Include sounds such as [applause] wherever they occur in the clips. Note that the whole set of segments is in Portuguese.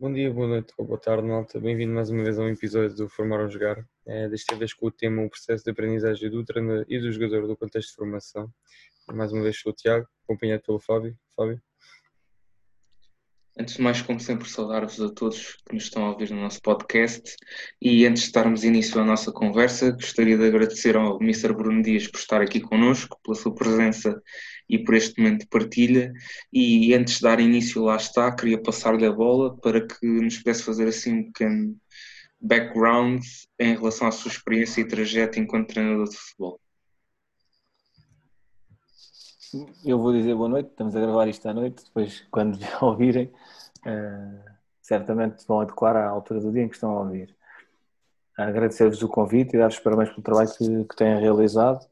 Bom dia, boa noite ou boa tarde, malta. Bem-vindo mais uma vez a um episódio do Formar ou Jogar. É, desta vez com o tema o processo de aprendizagem do treinador e do jogador do contexto de formação. Mais uma vez sou o Tiago, acompanhado pelo Fábio. Fábio. Antes de mais, como sempre, saudar-vos a todos que nos estão a ouvir no nosso podcast. E antes de darmos início à nossa conversa, gostaria de agradecer ao Mr. Bruno Dias por estar aqui connosco, pela sua presença e por este momento de partilha. E antes de dar início, lá está, queria passar-lhe a bola para que nos pudesse fazer assim um pequeno background em relação à sua experiência e trajeto enquanto treinador de futebol. Eu vou dizer boa noite, estamos a gravar isto à noite, depois quando [laughs] ouvirem, uh, certamente vão adequar à altura do dia em que estão a ouvir. Agradecer-vos o convite e dar-vos parabéns pelo trabalho que, que têm realizado.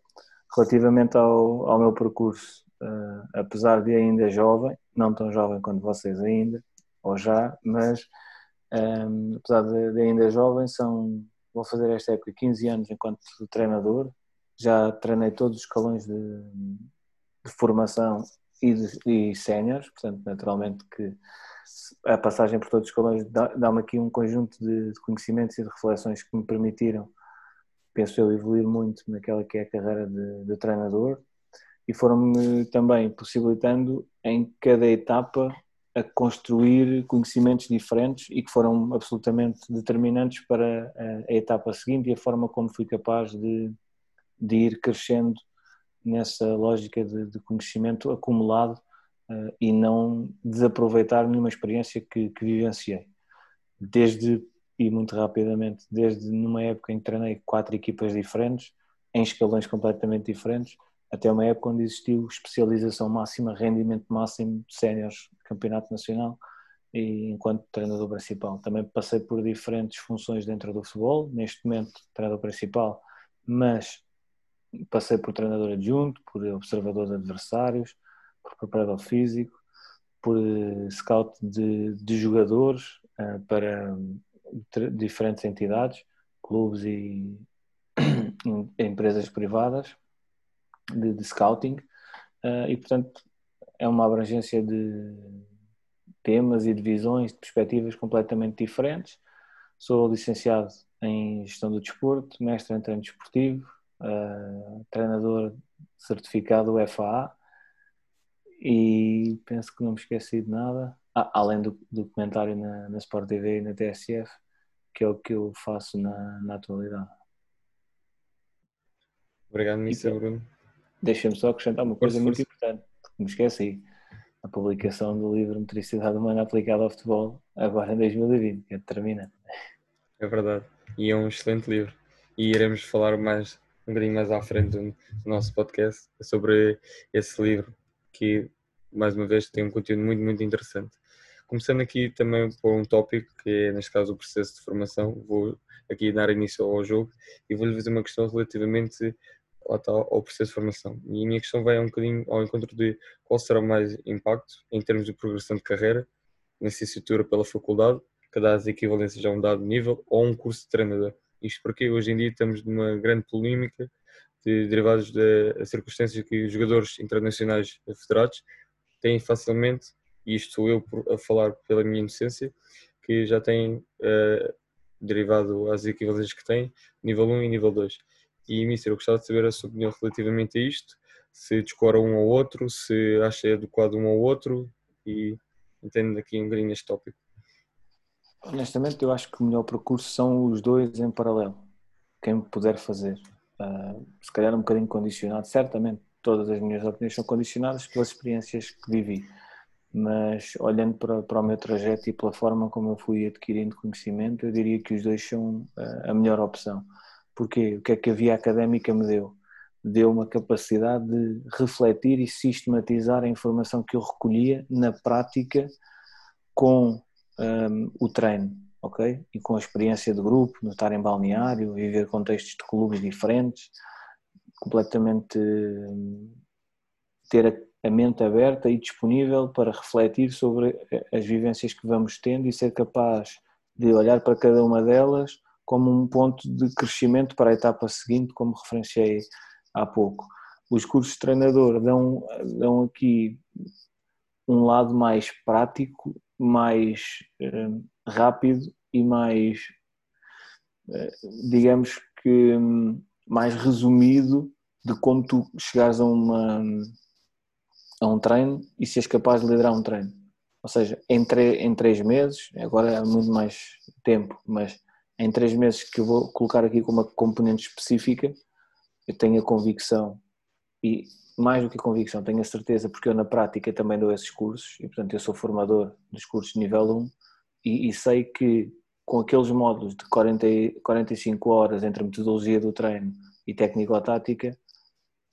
Relativamente ao, ao meu percurso, uh, apesar de ainda jovem, não tão jovem quanto vocês ainda, ou já, mas um, apesar de, de, ainda jovem, são, vou fazer esta época 15 anos enquanto treinador, já treinei todos os escalões de, de formação e, e séniores, portanto, naturalmente que a passagem por todos os escalões dá-me aqui um conjunto de, de, conhecimentos e de reflexões que me permitiram, penso eu, evoluir muito naquela que é a carreira de, de treinador e foram-me também possibilitando em cada etapa a construir conhecimentos diferentes e que foram absolutamente determinantes para a, a etapa seguinte e a forma como fui capaz de, de ir crescendo nessa lógica de, de conhecimento acumulado uh, e não desaproveitar nenhuma experiência que, que vivenciei. Desde, e muito rapidamente, desde numa época em que treinei quatro equipas diferentes, em escalões completamente diferentes, até uma época onde existiu especialização máxima, rendimento máximo de séniores campeonato nacional e enquanto treinador principal. Também passei por diferentes funções dentro do futebol, neste momento treinador principal, mas passei por treinador adjunto, por observador de adversários, por preparador físico, por eh, scout de, de jogadores uh, para diferentes entidades, clubes e [coughs] empresas privadas de, de scouting uh, e portanto é uma abrangência de temas e de visões, de perspectivas completamente diferentes. Sou licenciado em Gestão do Desporto, mestre em Treino Desportivo, uh, treinador certificado FAA e penso que não me esqueci de nada, ah, além do documentário na, na Sport TV e na TSF, que é o que eu faço na, na atualidade. Obrigado, Mr. Bruno. Deixa-me só acrescentar uma coisa força, muito força. importante, que me esqueci. A publicação do livro Motricidade Humana Aplicada ao Futebol, agora em 2020, que é determinante. É verdade, e é um excelente livro. E iremos falar mais um bocadinho mais à frente do, nosso podcast sobre esse livro que, mais uma vez, tem um conteúdo muito, muito interessante. Começando aqui também por um tópico que é, neste caso, o processo de formação. Vou aqui dar início ao jogo e vou-lhe fazer uma questão relativamente ao processo de formação. E a minha questão vai um bocadinho ao encontro de qual será o mais impacto em termos de progressão de carreira, licenciatura pela faculdade, cada as equivalências a um dado nível ou um curso de treinador. Isto porque hoje em dia estamos numa grande polémica de derivados da circunstância que os jogadores internacionais federados têm facilmente, e isto sou eu a falar pela minha inocência, que já têm uh, derivado às equivalências que têm, nível 1 e nível 2. E, Mister, eu gostava de saber a sua opinião relativamente a isto, se descora um ao outro, se acha adequado um ao outro, e entendo aqui um bocadinho este tópico. Honestamente, eu acho que o melhor percurso são os dois em paralelo. Quem puder fazer. Uh, se calhar um bocadinho condicionado, certamente todas as minhas opiniões são condicionadas pelas experiências que vivi. Mas olhando para, para o meu trajeto e pela forma como eu fui adquirindo conhecimento, eu diria que os dois são uh, a melhor opção. Porque o que é que a via académica me deu? Deu uma capacidade de refletir e sistematizar a informação que eu recolhia na prática com um, o treino, ok? E com a experiência de grupo, no estar em balneário, viver contextos de clubes diferentes, completamente ter a mente aberta e disponível para refletir sobre as vivências que vamos tendo e ser capaz de olhar para cada uma delas como um ponto de crescimento para a etapa seguinte, como referenciei há pouco. Os cursos de treinador dão, dão aqui um lado mais prático mais uh, rápido e mais, eh, digamos que, hum, mais resumido de como tu chegares a, uma, a um treino e se és capaz de liderar um treino. Ou seja, em, em três meses, agora é muito mais tempo, mas em três meses que eu vou colocar aqui como uma componente específica, eu tenho a convicção e mais do que convicção, tenho a certeza porque eu na prática também dou esses cursos e portanto eu sou formador dos cursos de nível 1 e, e sei que com aqueles módulos de 40, 45 horas entre metodologia do treino e técnico-tática,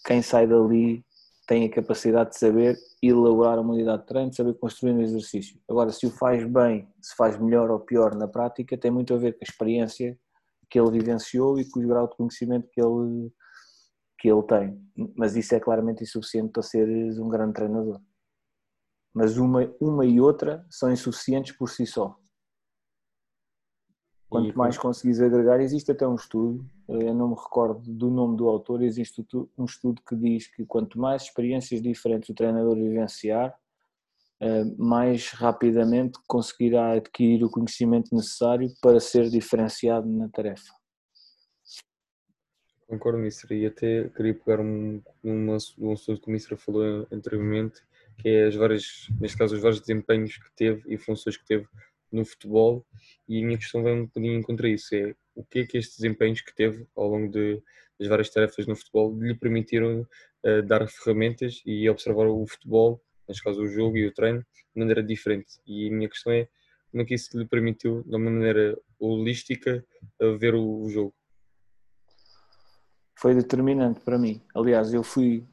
quem sai dali tem a capacidade de saber elaborar uma unidade de treino, de saber construir um exercício. Agora, se o faz bem, se faz melhor ou pior na prática, tem muito a ver com a experiência que ele vivenciou e com o grau de conhecimento que ele, que ele tem. Mas isso é claramente insuficiente para seres um grande treinador. Mas uma, uma e outra são insuficientes por si só. Quanto mais conseguires agregar, existe até um estudo, eh, eu não me recordo do nome do autor, existe um estudo que diz que quanto mais experiências diferentes o treinador vivenciar, eh, mais rapidamente conseguirá adquirir o conhecimento necessário para ser diferenciado na tarefa. Concordo nisso, e até queria pegar um, um, assunto que o Mistra falou anteriormente, que é as várias, neste caso, os vários desempenhos que teve e funções que teve no futebol e a minha questão vai um bocadinho contra isso, é o que é que estes desempenhos que teve ao longo de, das várias tarefas no futebol lhe permitiram uh, dar ferramentas e observar o futebol, neste caso o jogo e o treino, de maneira diferente. E a minha questão é como é que isso lhe permitiu, de uma maneira holística, uh, ver o, o jogo? Foi determinante para mim. Aliás, eu fui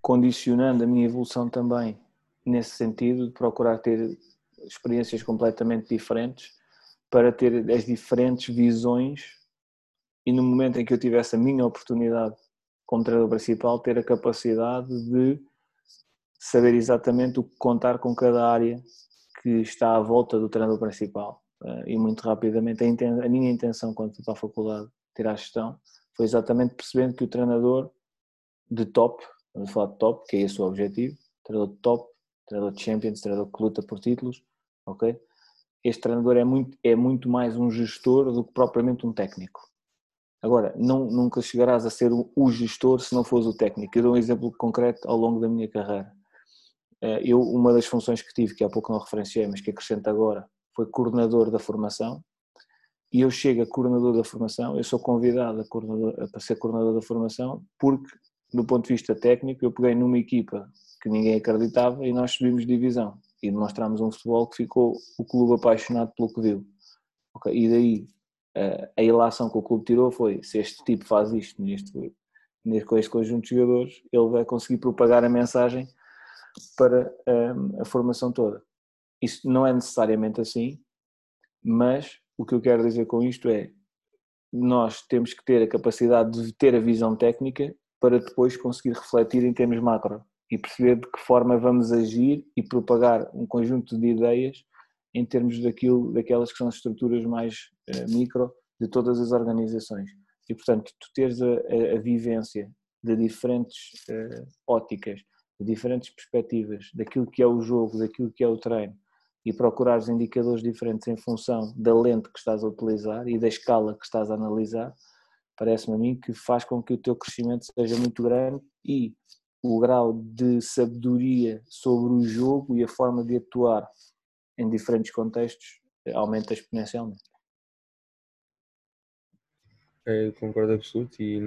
condicionando a minha evolução também nesse sentido de procurar ter experiências completamente diferentes para ter as diferentes visões e no momento em que eu tivesse a minha oportunidade como treinador principal, ter a capacidade de saber exatamente o que contar com cada área que está à volta do treinador principal. Eh, e muito rapidamente, a, minha intenção quando fui para a faculdade tirar a gestão foi exatamente percebendo que o treinador de top, vamos falar de top, que é esse o objetivo, treinador de top, treinador de Champions, treinador que luta por títulos, ok? Este treinador é muito, é muito mais um gestor do que propriamente um técnico. Agora, não, nunca chegarás a ser o gestor se não fores o técnico. Eu dou um exemplo concreto ao longo da minha carreira. Eh, eu, uma das funções que tive, que há pouco não referenciei, mas que acrescento agora, foi coordenador da formação. E eu chego a coordenador da formação, eu sou convidado a, ser coordenador da formação porque, do ponto de vista técnico, eu peguei numa equipa que ninguém acreditava e nós subimos divisão e demonstramos um futebol que ficou o clube apaixonado pelo que viu. Okay? E daí a ilação que o clube tirou foi: se este tipo faz isto neste, com este conjunto de jogadores, ele vai conseguir propagar a mensagem para um, a formação toda. Isso não é necessariamente assim, mas o que eu quero dizer com isto é nós temos que ter a capacidade de ter a visão técnica para depois conseguir refletir em termos macro e perceber de que forma vamos agir e propagar um conjunto de ideias em termos daquilo, daquelas que são as estruturas mais uh, micro de todas as organizações. E, portanto, tu teres a, a, a vivência de diferentes uh, óticas, de diferentes perspectivas, daquilo que é o jogo, daquilo que é o treino, e procurares indicadores diferentes em função da lente que estás a utilizar e da escala que estás a analisar, parece-me a mim que faz com que o teu crescimento seja muito grande e o grau de sabedoria sobre o jogo e a forma de atuar em diferentes contextos aumenta exponencialmente. Eu concordo absoluto e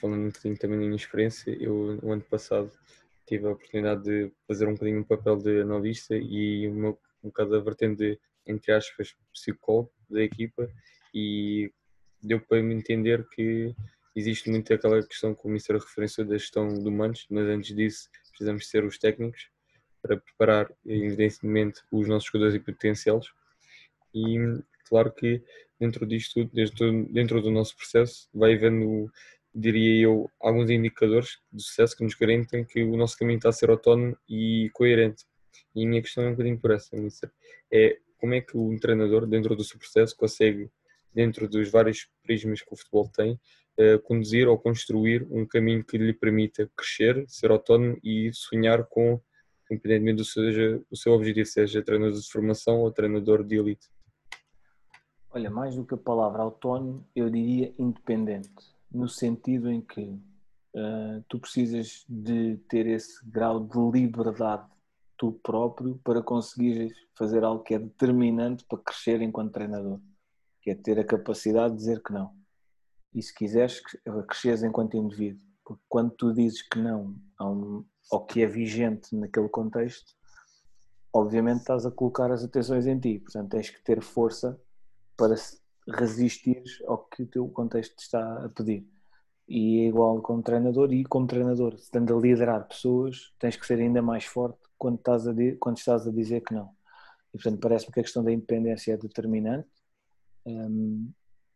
falando um bocadinho também da minha experiência, eu no ano passado tive a oportunidade de fazer um bocadinho o um papel de analista e uma, um bocado a vertente entre aspas, psicólogo da equipa e deu para me entender que existe muito aquela questão que o Mister referenciou da gestão de humanos, mas antes disso precisamos ser os técnicos para preparar, evidentemente, os nossos jogadores e potenciais. E claro que dentro disto tudo, dentro, dentro do nosso processo, vai havendo, diria eu, alguns indicadores de sucesso que nos garantem que o nosso caminho está a ser autónomo e coerente. E a minha questão é um bocadinho por essa, Mister. É como é que um treinador, dentro do seu processo, consegue, dentro dos vários prismas que o futebol tem, conduzir ou construir um caminho que lhe permita crescer, ser autónomo e sonhar com, independentemente do seja o seu objetivo, seja treinador de formação ou treinador de elite. Olha, mais do que a palavra autónomo, eu diria independente, no sentido em que uh, tu precisas de ter esse grau de liberdade tu próprio para conseguires fazer algo que é determinante para crescer enquanto treinador, que é ter a capacidade de dizer que não. E se quiseres cresceres enquanto indivíduo, porque quando tu dizes que não ao que é vigente naquele contexto, obviamente estás a colocar as atenções em ti, portanto tens que ter força para resistir ao que o teu contexto te está a pedir. E é igual como treinador, e como treinador, estando a liderar pessoas, tens que ser ainda mais forte quando estás a, quando estás a dizer que não. E portanto, parece-me que a questão da independência é determinante. Um,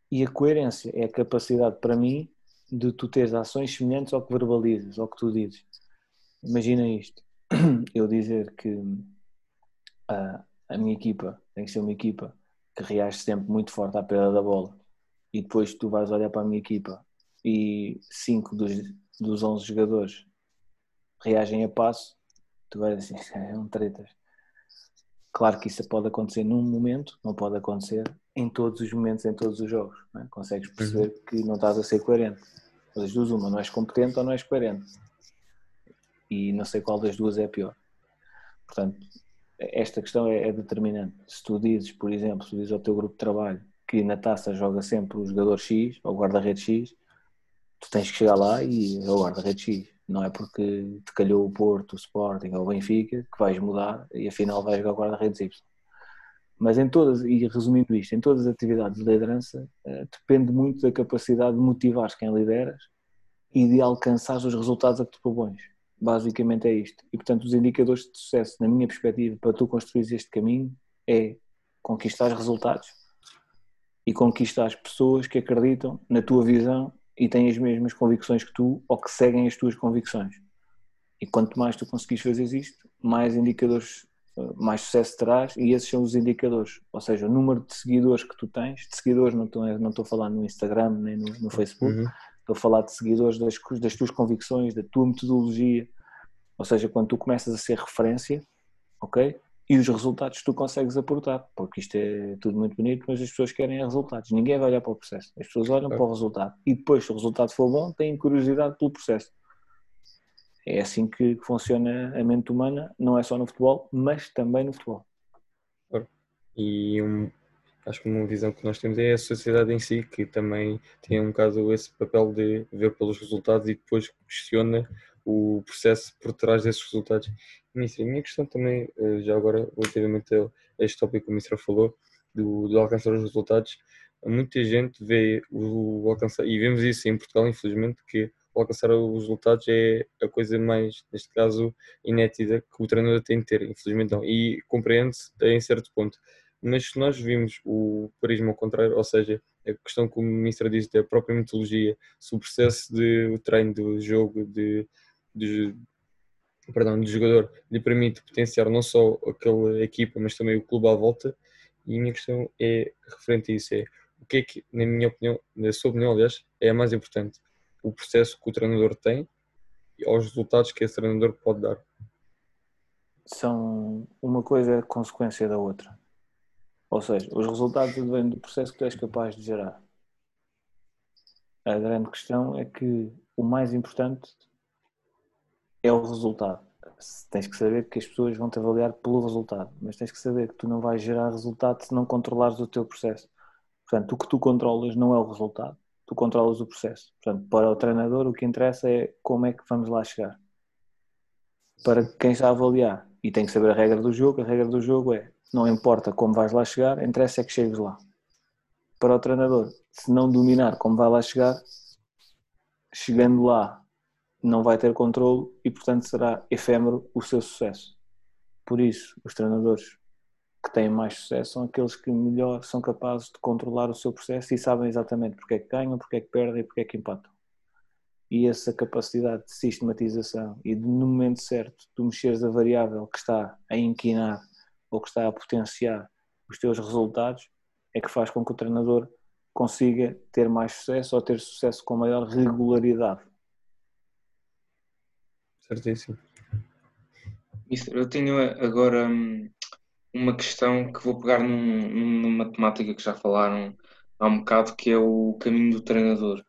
e a coerência é a capacidade, para mim, de tu teres ações semelhantes ao que verbalizas, ao que tu dizes. Imagina isto: [clears throat] eu dizer que a, a minha equipa tem que ser uma equipa que reage sempre muito forte à perda da bola e depois tu vais olhar para a minha equipa e 5 dos, dos 11 jogadores reagem a passo, tu vais assim, [laughs] é um tretas. Claro que isso pode acontecer num momento, não pode acontecer em todos os momentos, em todos os jogos. É? Consegues perceber uhum. que não estás a ser coerente. Das duas, uma, não és competente ou não és coerente. E não sei qual das duas é pior. Portanto, esta questão é, é, determinante. Se tu dizes, por exemplo, se tu dizes ao teu grupo de trabalho que na taça joga sempre o jogador X ou o guarda-rede X, tu tens que chegar lá e é o guarda-rede X. Não é porque te calhou o Porto, o Sporting ou o Benfica que vais mudar e afinal vais jogar guarda-redes Y. Mas em todas, e resumindo isto, em todas as atividades de liderança, eh, depende muito da capacidade de motivar quem lideras e de alcançar os resultados a que tu propões. Basicamente é isto. E portanto, os indicadores de sucesso, na minha perspectiva, para tu construir este caminho, é conquistar resultados e conquistar pessoas que acreditam na tua visão e têm as mesmas convicções que tu ou que seguem as tuas convicções. E quanto mais tu conseguires fazer isto, mais indicadores, eh, mais sucesso terás e esses são os indicadores. Ou seja, o número de seguidores que tu tens, de seguidores não estou, não estou a falar no Instagram nem no, no Facebook, uhum. Estou a falar de seguidores das, das tuas convicções, da tua metodologia. Ou seja, quando tu começas a ser referência, ok? E os resultados tu consegues aportar, porque isto é tudo muito bonito, mas as pessoas querem resultados. Ninguém vai olhar para o processo. As pessoas olham é. para o resultado. E depois, se o resultado for bom, têm curiosidade pelo processo. É assim que funciona a mente humana, não é só no futebol, mas também no futebol. E um, acho que uma visão que nós temos é a sociedade em si, que também tem um bocado esse papel de ver pelos resultados e depois questiona o processo por trás desses resultados. Ministro, a minha questão também, eh, já agora, relativamente a este tópico que o Ministro falou, do, do alcançar os resultados, muita gente vê o, alcançar, e vemos isso em Portugal, infelizmente, que o alcançar os resultados é a coisa mais, neste caso, inédita que o treinador tem de ter, infelizmente não, e compreende-se em certo ponto. Mas se nós vimos o prisma ao contrário, ou seja, a questão que o ministro disse da própria metodologia, se o processo de o treino do jogo de, de perdão, do jogador lhe permite potenciar não só aquela equipa, mas também o clube à volta, e a minha questão é referente a isso, é o que é que, na minha opinião, na sua opinião, aliás, é a mais importante? O processo que o treinador tem e aos resultados que esse treinador pode dar. São uma coisa é consequência da outra. Ou seja, os resultados vêm do processo que tu és capaz de gerar. A grande questão é que o mais importante é o resultado. Tens que saber que as pessoas vão te avaliar pelo resultado, mas tens que saber que tu não vais gerar resultado se não controlares o teu processo. Portanto, o que tu controlas não é o resultado, tu controlas o processo. Portanto, para o treinador, o que interessa é como é que vamos lá chegar. Para quem está a avaliar e tem que saber a regra do jogo, a regra do jogo é não importa como vais lá chegar, interessa é que chegues lá. Para o treinador, se não dominar como vai lá chegar, chegando lá não vai ter controle e portanto será efêmero o seu sucesso. Por isso, os treinadores que têm mais sucesso são aqueles que melhor são capazes de controlar o seu processo e sabem exatamente porque é que ganham, porque é que perdem e porque é que empatam. E essa capacidade de sistematização e de, no momento certo, tu mexeres a variável que está a inquinar ou que está a potenciar os teus resultados é que faz com que o treinador consiga ter mais sucesso ou ter sucesso com maior regularidade. Certíssimo. Eu tenho agora hum, uma questão que vou pegar num, numa temática que já falaram há um bocado, que é o caminho do treinador.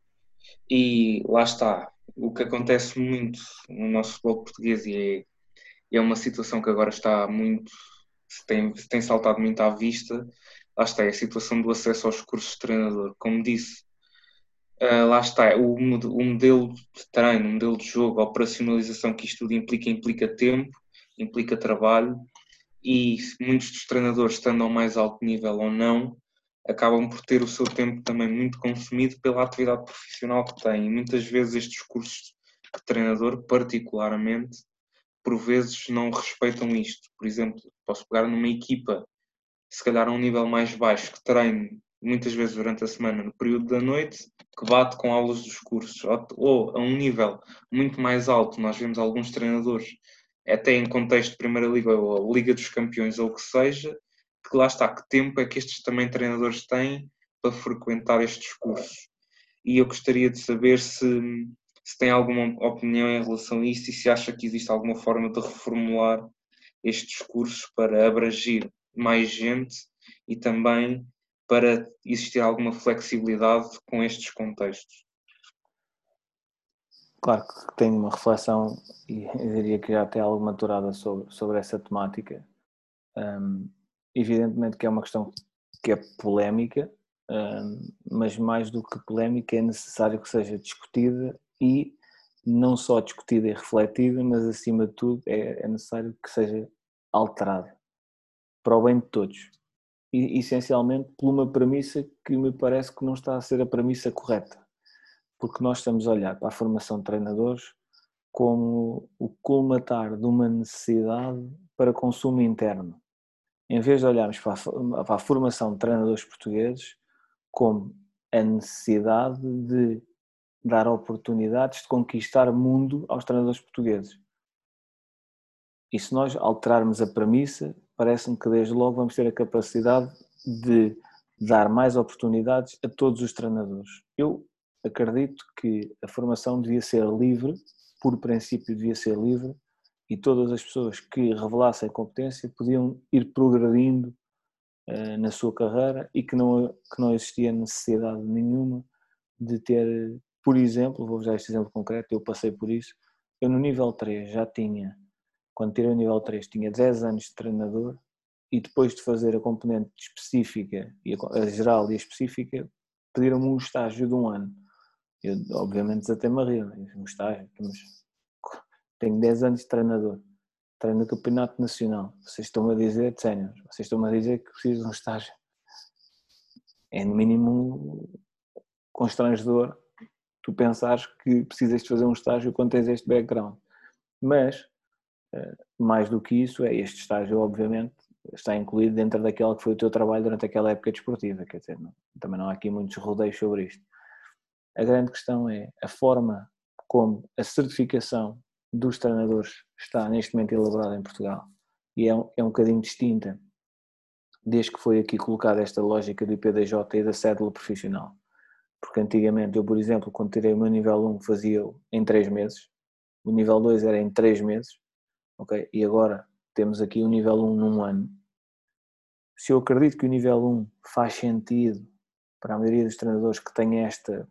E lá está, o que acontece muito no nosso futebol português e é, é uma situação que agora está muito, se tem, se tem saltado muito à vista, lá está, é a situação do acesso aos cursos de treinador. Como disse, uh, lá está, o, o modelo de treino, o modelo de jogo, a operacionalização que isto tudo implica, implica tempo, implica trabalho e muitos dos treinadores, estando ao mais alto nível ou não, acabam por ter o seu tempo também muito consumido pela atividade profissional que têm. E muitas vezes estes cursos de treinador, particularmente, por vezes não respeitam isto. Por exemplo, posso pegar numa equipa, se calhar a um nível mais baixo, que treine muitas vezes durante a semana, no período da noite, que bate com aulas dos cursos, ou a um nível muito mais alto, nós vemos alguns treinadores, até em contexto de Primeira Liga ou Liga dos Campeões ou o que seja, que lá está, que tempo é que estes também treinadores têm para frequentar estes cursos. E eu gostaria de saber se, se tem alguma opinião em relação a isso e se acha que existe alguma forma de reformular estes cursos para abrangir mais gente e também para existir alguma flexibilidade com estes contextos. Claro que tenho uma reflexão e diria que já até algo maturada sobre, sobre essa temática. Um, evidentemente que é uma questão que é polémica, um, mas mais do que polémica é necessário que seja discutida e não só discutida e refletida, mas acima de tudo é, é necessário que seja alterada para o bem de todos essencialmente por uma premissa que me parece que não está a ser a premissa correta, porque nós estamos a olhar para a formação de treinadores como o colmatar de uma necessidade para consumo interno, em vez de olharmos para a, para a formação de treinadores portugueses como a necessidade de dar oportunidades de conquistar mundo aos treinadores portugueses. E se nós alterarmos a premissa, parece-me que desde logo vamos ter a capacidade de dar mais oportunidades a todos os treinadores. Eu acredito que a formação devia ser livre, por princípio devia ser livre, e todas as pessoas que revelassem competência podiam ir progredindo uh, na sua carreira e que não, que não existia necessidade nenhuma de ter, por exemplo, vou usar este exemplo concreto, eu passei por isso, eu no nível 3 já tinha quando tirei o nível 3, tinha 10 anos de treinador e depois de fazer a componente específica, a geral e a específica, pediram-me um estágio de um ano. Eu, obviamente, desatei-me a rir, né? um estágio, mas tenho 10 anos de treinador, treino no campeonato nacional. Vocês estão a dizer, sénior, vocês estão a dizer que preciso de um estágio. É no mínimo constrangedor tu pensares que precisas de fazer um estágio quando tens este background. Mas mais do que isso, é este estágio, obviamente, está incluído dentro daquela que foi o teu trabalho durante aquela época desportiva, quer dizer, não, também não há aqui muitos rodeios sobre isto. A grande questão é a forma como a certificação dos treinadores está neste momento elaborada em Portugal e é um, é um bocadinho distinta desde que foi aqui colocada esta lógica do IPDJ e da cédula profissional. Porque antigamente eu, por exemplo, quando tirei o meu nível 1 fazia em 3 meses, o nível 2 era em 3 meses, ok? E agora temos aqui o nível 1 num ano. Se eu acredito que o nível 1 faz sentido para a maioria dos treinadores que têm esta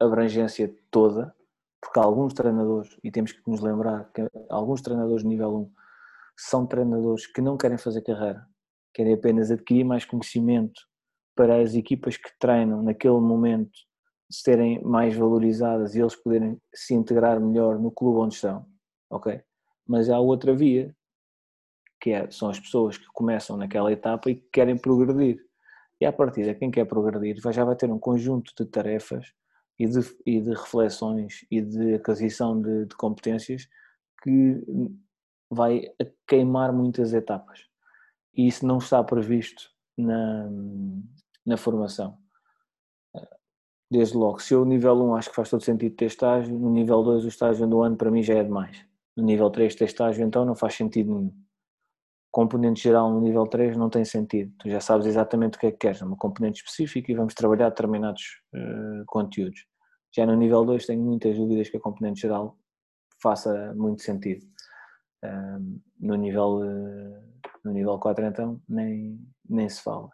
abrangência toda, porque alguns treinadores, e temos que nos lembrar que alguns treinadores de nível 1 são treinadores que não querem fazer carreira, querem apenas adquirir mais conhecimento para as equipas que treinam naquele momento serem mais valorizadas e eles poderem se integrar melhor no clube onde estão ok? Mas há outra via, que é, são as pessoas que começam naquela etapa e que querem progredir. E a partir de quem quer progredir já vai ter um conjunto de tarefas e de, e de reflexões e de aquisição de, de competências que vai queimar muitas etapas. E isso não está previsto na, na formação. Desde logo, se eu nível 1 acho que faz todo sentido ter estágio, no nível 2 o estágio do ano para mim já é demais no nível 3 de estágio, então não faz sentido nenhum. Componente geral no nível 3 não tem sentido. Tu já sabes exatamente o que é que queres, uma componente específica e vamos trabalhar determinados uh, conteúdos. Já no nível 2 tenho muitas dúvidas que a componente geral faça muito sentido. no, nível, no nível 4 então nem, nem se fala.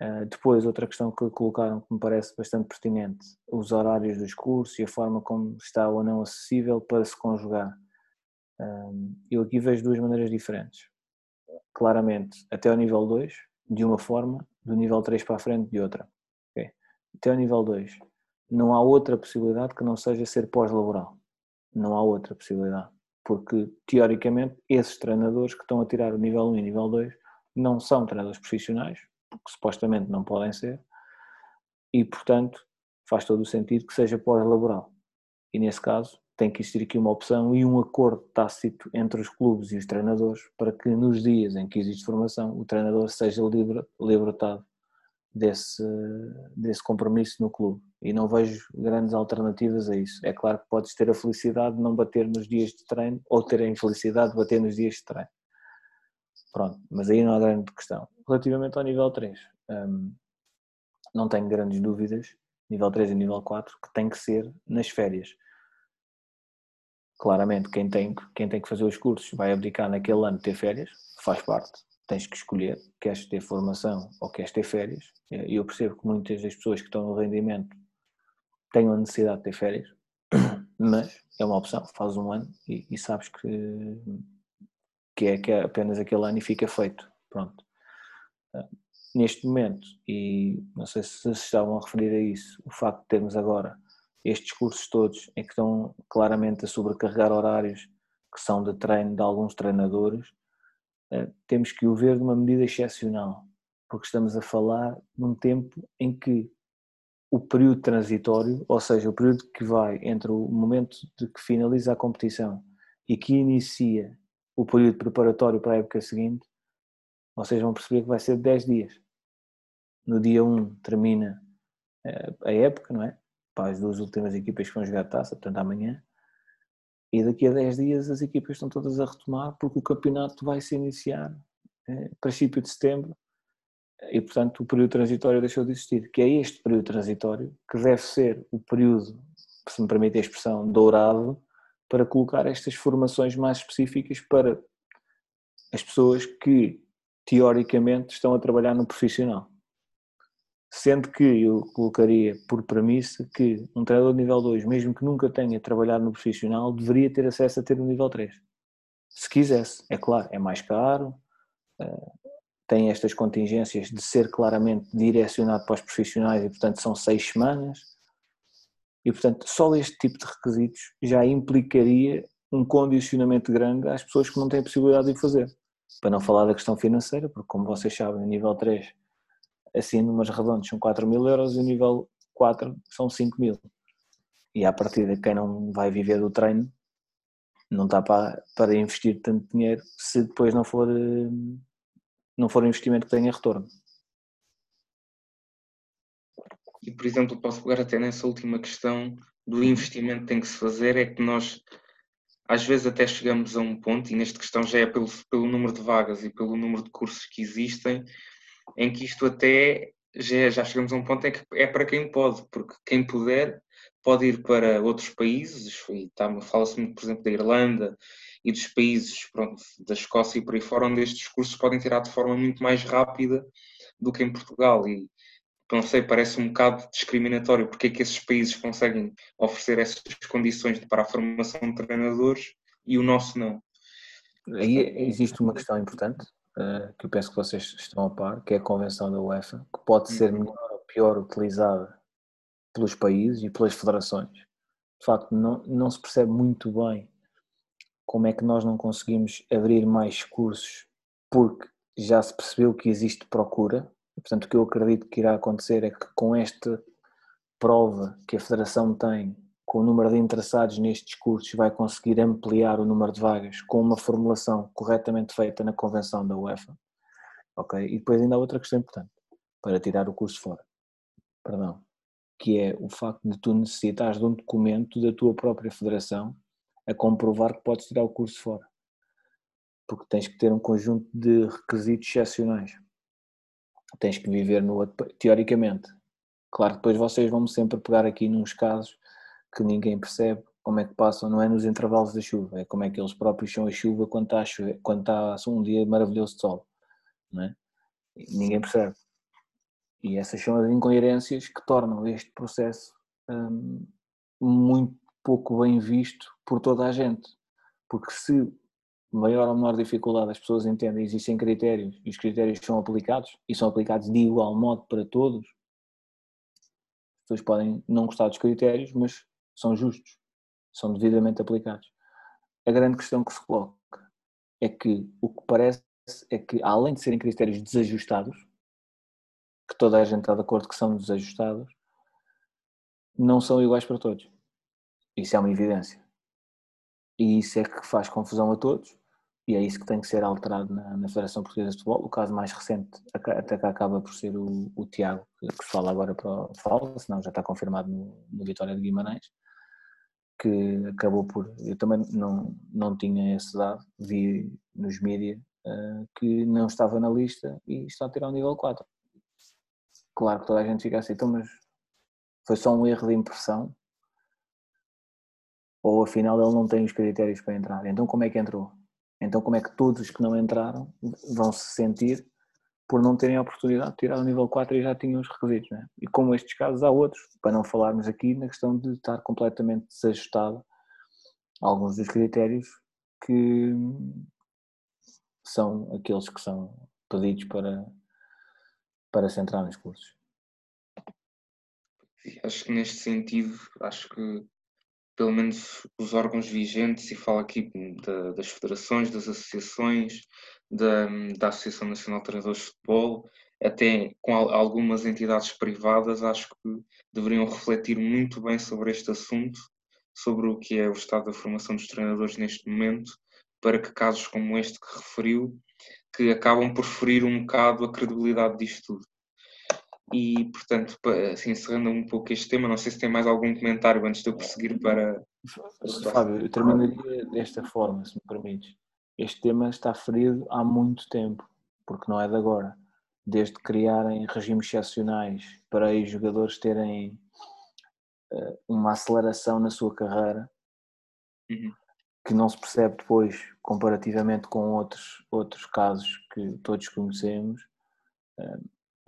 Uh, depois, outra questão que colocaram que me parece bastante pertinente, os horários dos cursos e a forma como está ou não acessível para se conjugar. Eu aqui vejo duas maneiras diferentes. Claramente, até ao nível 2, de uma forma, do nível 3 para a frente, de outra. Okay? Até ao nível 2, não há outra possibilidade que não seja ser pós-laboral. Não há outra possibilidade. Porque, teoricamente, esses treinadores que estão a tirar o nível 1 e o nível 2 não são treinadores profissionais, porque supostamente não podem ser, e portanto faz todo o sentido que seja pós-laboral. E nesse caso tem que existir aqui uma opção e um acordo tácito entre os clubes e os treinadores para que nos dias em que existe formação o treinador seja libertado desse, desse compromisso no clube. E não vejo grandes alternativas a isso. É claro que podes ter a felicidade de não bater nos dias de treino ou ter a infelicidade de bater nos dias de treino. Pronto, mas aí não há grande questão. Relativamente ao nível 3, um, não tenho grandes dúvidas, nível 3 e nível 4, que tem que ser nas férias. Claramente, quem tem, quem tem que fazer os cursos vai abdicar naquele ano de ter férias, faz parte. Tens que escolher, queres ter formação ou queres ter férias. E eu percebo que muitas das pessoas que estão no rendimento têm a necessidade de ter férias, [coughs] mas é uma opção, faz um ano e, e sabes que que é que é apenas aquele ano e fica feito. Pronto. Ah, neste momento, e não sei se se estavam a referir a isso, o facto de termos agora estes cursos todos em que estão claramente a sobrecarregar horários que são de treino de alguns treinadores, ah, temos que o ver de uma medida excepcional, porque estamos a falar num tempo em que o período transitório, ou seja, o período que vai entre o momento de que finaliza a competição e que inicia o período preparatório para a época seguinte, vocês vão perceber que vai ser 10 dias. No dia 1 termina eh, a época, não é? Para as duas últimas equipas que vão jogar taça, portanto amanhã. E daqui a 10 dias as equipas estão todas a retomar porque o campeonato vai se iniciar eh, princípio de setembro e portanto o período transitório deixou de existir, que é este período transitório que deve ser o período, se me permite a expressão, dourado para colocar estas formações mais específicas para as pessoas que teoricamente estão a trabalhar no profissional. Sendo que eu colocaria por premissa que um treinador de nível 2, mesmo que nunca tenha trabalhado no profissional, deveria ter acesso a ter um nível 3. Se quisesse, é claro, é mais caro, eh, tem estas contingências de ser claramente direcionado para os profissionais e, portanto, são seis semanas e, portanto, só este tipo de requisitos já implicaria um condicionamento grande às pessoas que não têm possibilidade de o fazer. Para não falar da questão financeira, porque, como vocês sabem, o nível 3, assim, números redondos, são 4 mil euros e o nível 4 são 5 mil. E à partida, quem não vai viver do treino não está para, para investir tanto dinheiro se depois não for, eh, não for um investimento que tenha retorno. E, por exemplo, posso pegar até nessa última questão do investimento que tem que se fazer, é que nós às vezes até chegamos a um ponto, e nesta questão já é pelo, pelo número de vagas e pelo número de cursos que existem, em que isto até já, já chegamos a um ponto em que é para quem pode, porque quem puder pode ir para outros países, e tá, fala-se muito, por exemplo, da Irlanda e dos países pronto, da Escócia e por aí fora, onde estes cursos podem tirar de forma muito mais rápida do que em Portugal. E não sei, parece um bocado discriminatório porque é que esses países conseguem oferecer essas condições para a formação de treinadores e o nosso não. Aí existe uma questão importante uh, que eu penso que vocês estão a par, que é a convenção da UEFA, que pode ser uhum. melhor ou pior utilizada pelos países e pelas federações. De facto, não, não se percebe muito bem como é que nós não conseguimos abrir mais cursos porque já se percebeu que existe procura portanto, o que eu acredito que irá acontecer é que com esta prova que a Federação tem, com o número de interessados nestes cursos, vai conseguir ampliar o número de vagas com uma formulação corretamente feita na convenção da UEFA. Ok? E depois ainda há outra questão importante para tirar o curso fora. Perdão. Que é o facto de tu necessitares de um documento da tua própria federação a comprovar que podes tirar o curso fora. Porque tens que ter um conjunto de requisitos excepcionais tens que viver no outro, teoricamente. Claro, depois vocês vão-me sempre pegar aqui nos casos que ninguém percebe, como é que passam, não é nos intervalos da chuva, é como é que eles próprios são a chuva quando está, a chover, quando está um dia maravilhoso de sol, não é? Ninguém percebe. E essas são as incoerências que tornam este processo hum, muito pouco bem visto por toda a gente. Porque se maior ou menor dificuldade as pessoas entendem, existem critérios e os critérios são aplicados e são aplicados de igual modo para todos, as pessoas podem não gostar dos critérios, mas são justos, são devidamente aplicados. A grande questão que se coloca é que o que parece é que, além de serem critérios desajustados, que toda a gente está de acordo que são desajustados, não são iguais para todos. Isso é uma evidência. E isso é que faz confusão a todos, e é isso que tem que ser alterado na, na Federação Portuguesa de Futebol. O caso mais recente, até que acaba por ser o, o Tiago, que, que se fala agora para o fala, senão já está confirmado no, no Vitória de Guimarães, que acabou por. Eu também não, não tinha esse dado, vi nos mídias uh, que não estava na lista e está a tirar o nível 4. Claro que toda a gente fica assim, então, mas foi só um erro de impressão ou afinal ele não tem os critérios para entrar. Então como é que entrou? Então como é que todos os que não entraram vão se sentir por não terem a oportunidade de tirar o nível 4 e já tinham os requisitos, né? E como estes casos há outros, para não falarmos aqui na questão de estar completamente desajustado alguns dos critérios que são aqueles que são pedidos para, para se entrar nos cursos. Acho que neste sentido, acho que pelo menos os órgãos vigentes, e falo aqui da, das federações, das associações, da, da Associação Nacional de Treinadores de Futebol, até com algumas entidades privadas, acho que deveriam refletir muito bem sobre este assunto, sobre o que é o estado da formação dos treinadores neste momento, para que casos como este que referiu, que acabam por ferir um bocado a credibilidade disto tudo. E, portanto, assim, encerrando um pouco este tema, não sei se tem mais algum comentário antes de eu prosseguir para. Fábio, eu terminaria desta forma, se me permites. Este tema está ferido há muito tempo, porque não é de agora. Desde criarem regimes excepcionais para os jogadores terem uh, uma aceleração na sua carreira, uhum. que não se percebe depois, comparativamente com outros, outros casos que todos conhecemos.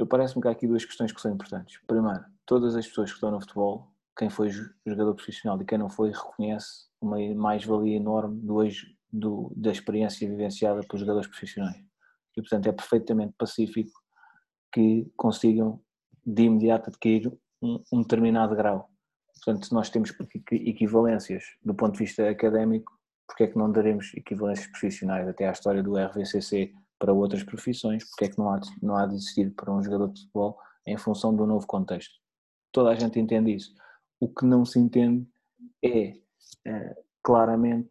Eu parece-me que há aqui duas questões que são importantes. Primeiro, todas as pessoas que estão no futebol, quem foi jogador profissional e quem não foi, reconhece uma mais-valia enorme do, do, da experiência vivenciada pelos jogadores profissionais. E, portanto, é perfeitamente pacífico que consigam de imediato adquirir um, um determinado grau. Portanto, nós temos equivalências do ponto de vista académico, porque é que não daremos equivalências profissionais? Até à história do RVCC para outras profissões, porque é que não há, de, não há de existir para um jogador de futebol em função do novo contexto. Toda a gente entende isso. O que não se entende é, é claramente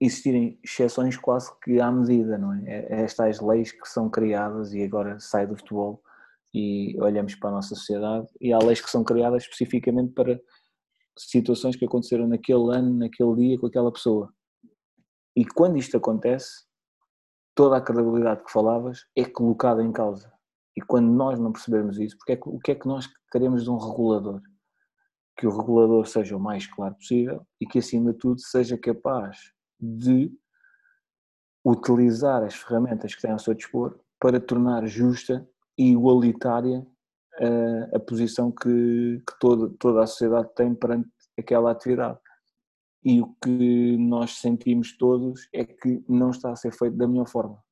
existirem exceções quase que à medida, não é? é? é estas leis que são criadas e agora sai do futebol e olhamos para a nossa sociedade e há leis que são criadas especificamente para situações que aconteceram naquele ano, naquele dia com aquela pessoa. E quando isto acontece, toda a credibilidade que falavas é colocada em causa. E quando nós não percebermos isso, porque é que, o que é que nós queremos de um regulador? Que o regulador seja o mais claro possível e que, acima de tudo, seja capaz de utilizar as ferramentas que tem ao seu dispor para tornar justa e igualitária a, eh, a posição que, que toda, toda a sociedade tem perante aquela atividade e o que nós sentimos todos é que não está a ser feito da melhor forma.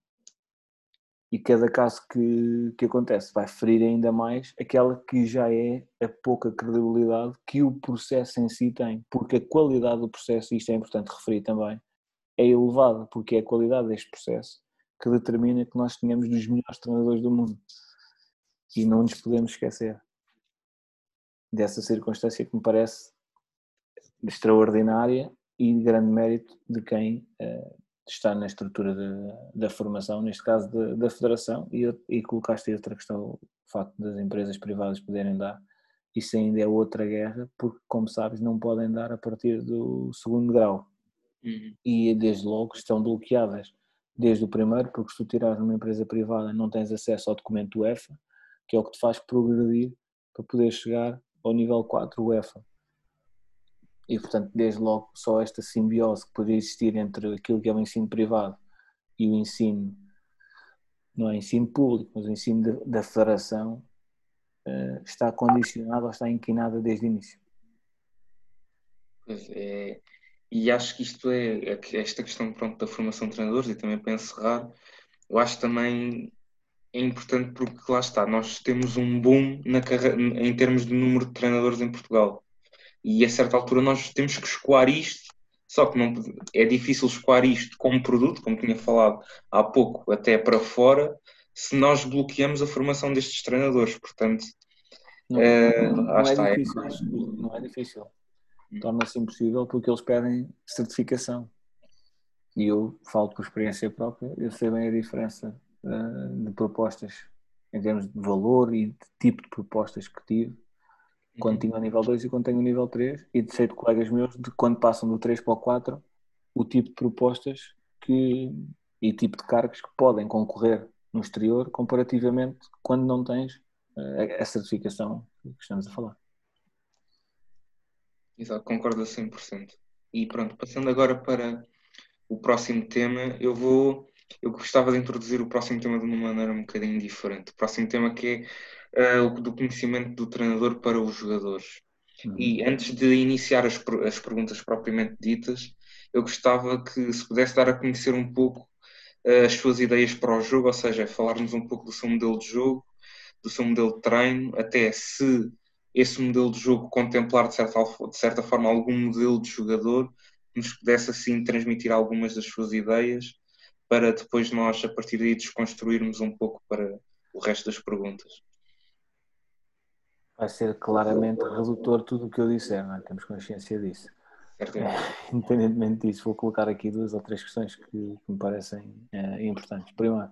E cada caso que, que acontece vai ferir ainda mais aquela que já é a pouca credibilidade que o processo em si tem, porque a qualidade do processo, e isto é importante referir também, é elevada, porque é a qualidade deste processo que determina que nós tenhamos dos melhores treinadores do mundo. E não nos podemos esquecer dessa circunstância que me parece extraordinária e de grande mérito de quem uh, está na estrutura de, da formação, neste caso de, da federação, e, e colocaste outra questão, o facto das empresas privadas poderem dar, isso ainda é outra guerra, porque, como sabes, não podem dar a partir do segundo grau. Uhum. E desde logo estão bloqueadas desde o primeiro, porque se tu tirares numa empresa privada não tens acesso ao documento UEFA, que é o que te faz progredir para poder chegar ao nível 4 UEFA E, portanto, desde logo, só esta simbiose que poderia existir entre aquilo que é o ensino privado e o ensino, não é ensino público, mas o ensino da federação, uh, está condicionado ou está inquinada desde o início. Pois é, e acho que isto é, é esta questão pronto, da formação de treinadores, e também para encerrar, eu acho também é importante porque lá está, nós temos um boom na em termos de número de treinadores em Portugal. E a certa altura nós temos que escoar isto, só que não, é difícil escoar isto como produto, como tinha falado há pouco, até para fora, se nós bloqueamos a formação destes treinadores. Portanto, não, é, não, é, está, difícil, é... não é difícil. Torna-se impossível porque eles pedem certificação. E eu falo por experiência própria, eu sei bem a diferença uh, de propostas em termos de valor e de tipo de propostas que tive quando uhum. tinha o nível 2 e quando tenho o nível 3 e de sei de colegas meus de quando passam do 3 para o 4 o tipo de propostas que, e tipo de cargos que podem concorrer no exterior comparativamente quando não tens uh, a certificação que estamos a falar. Exato, concordo a 100%. E pronto, passando agora para o próximo tema, eu vou. Eu gostava de introduzir o próximo tema de uma maneira um bocadinho diferente. O próximo tema que é uh, do conhecimento do treinador para os jogadores. Uhum. E antes de iniciar as, as perguntas propriamente ditas, eu gostava que se pudesse dar a conhecer um pouco uh, as suas ideias para o jogo, ou seja, falarmos um pouco do seu modelo de jogo, do seu modelo de treino, até se esse modelo de jogo contemplar de certa, de certa forma algum modelo de jogador que nos pudesse assim transmitir algumas das suas ideias para depois nós a partir daí desconstruirmos um pouco para o resto das perguntas. Vai ser claramente redutor tudo o que eu disser, não é? temos consciência disso. É, [laughs] independentemente disso, vou colocar aqui duas ou três questões que, que me parecem é, importantes. Primeiro,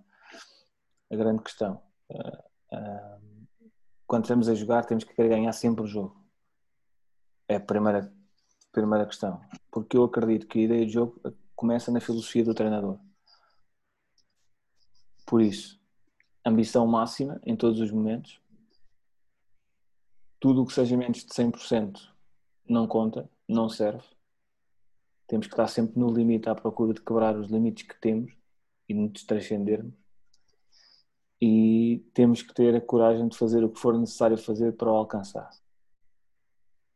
a grande questão. Uh, quando estamos a jogar, temos que querer ganhar sempre o jogo. É a primeira, primeira questão. Porque eu acredito que a ideia de jogo começa na filosofia do treinador. Por isso, ambição máxima em todos os momentos. Tudo o que seja menos de 100% não conta, não serve. Temos que estar sempre no limite à procura de quebrar os limites que temos e de nos transcendermos e temos que ter a coragem de fazer o que for necessário fazer para o alcançar.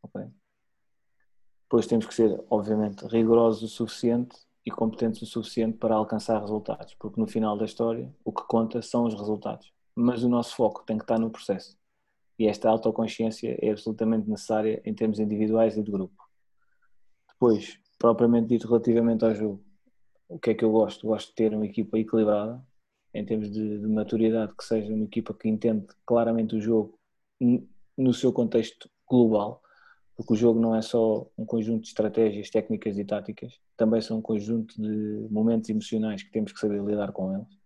Ok? Depois temos que ser, obviamente, rigorosos o suficiente e competentes o suficiente para alcançar resultados, porque no final da história o que conta são os resultados. Mas o nosso foco tem que estar no processo. E esta autoconsciência é absolutamente necessária em termos individuais e de grupo. Depois, propriamente dito, relativamente ao jogo, o que é que eu gosto? Gosto de ter uma equipa equilibrada, em termos de, de, maturidade, que seja uma equipa que entende claramente o jogo no seu contexto global, porque o jogo não é só um conjunto de estratégias, técnicas e táticas, também são um conjunto de momentos emocionais que temos que saber lidar com eles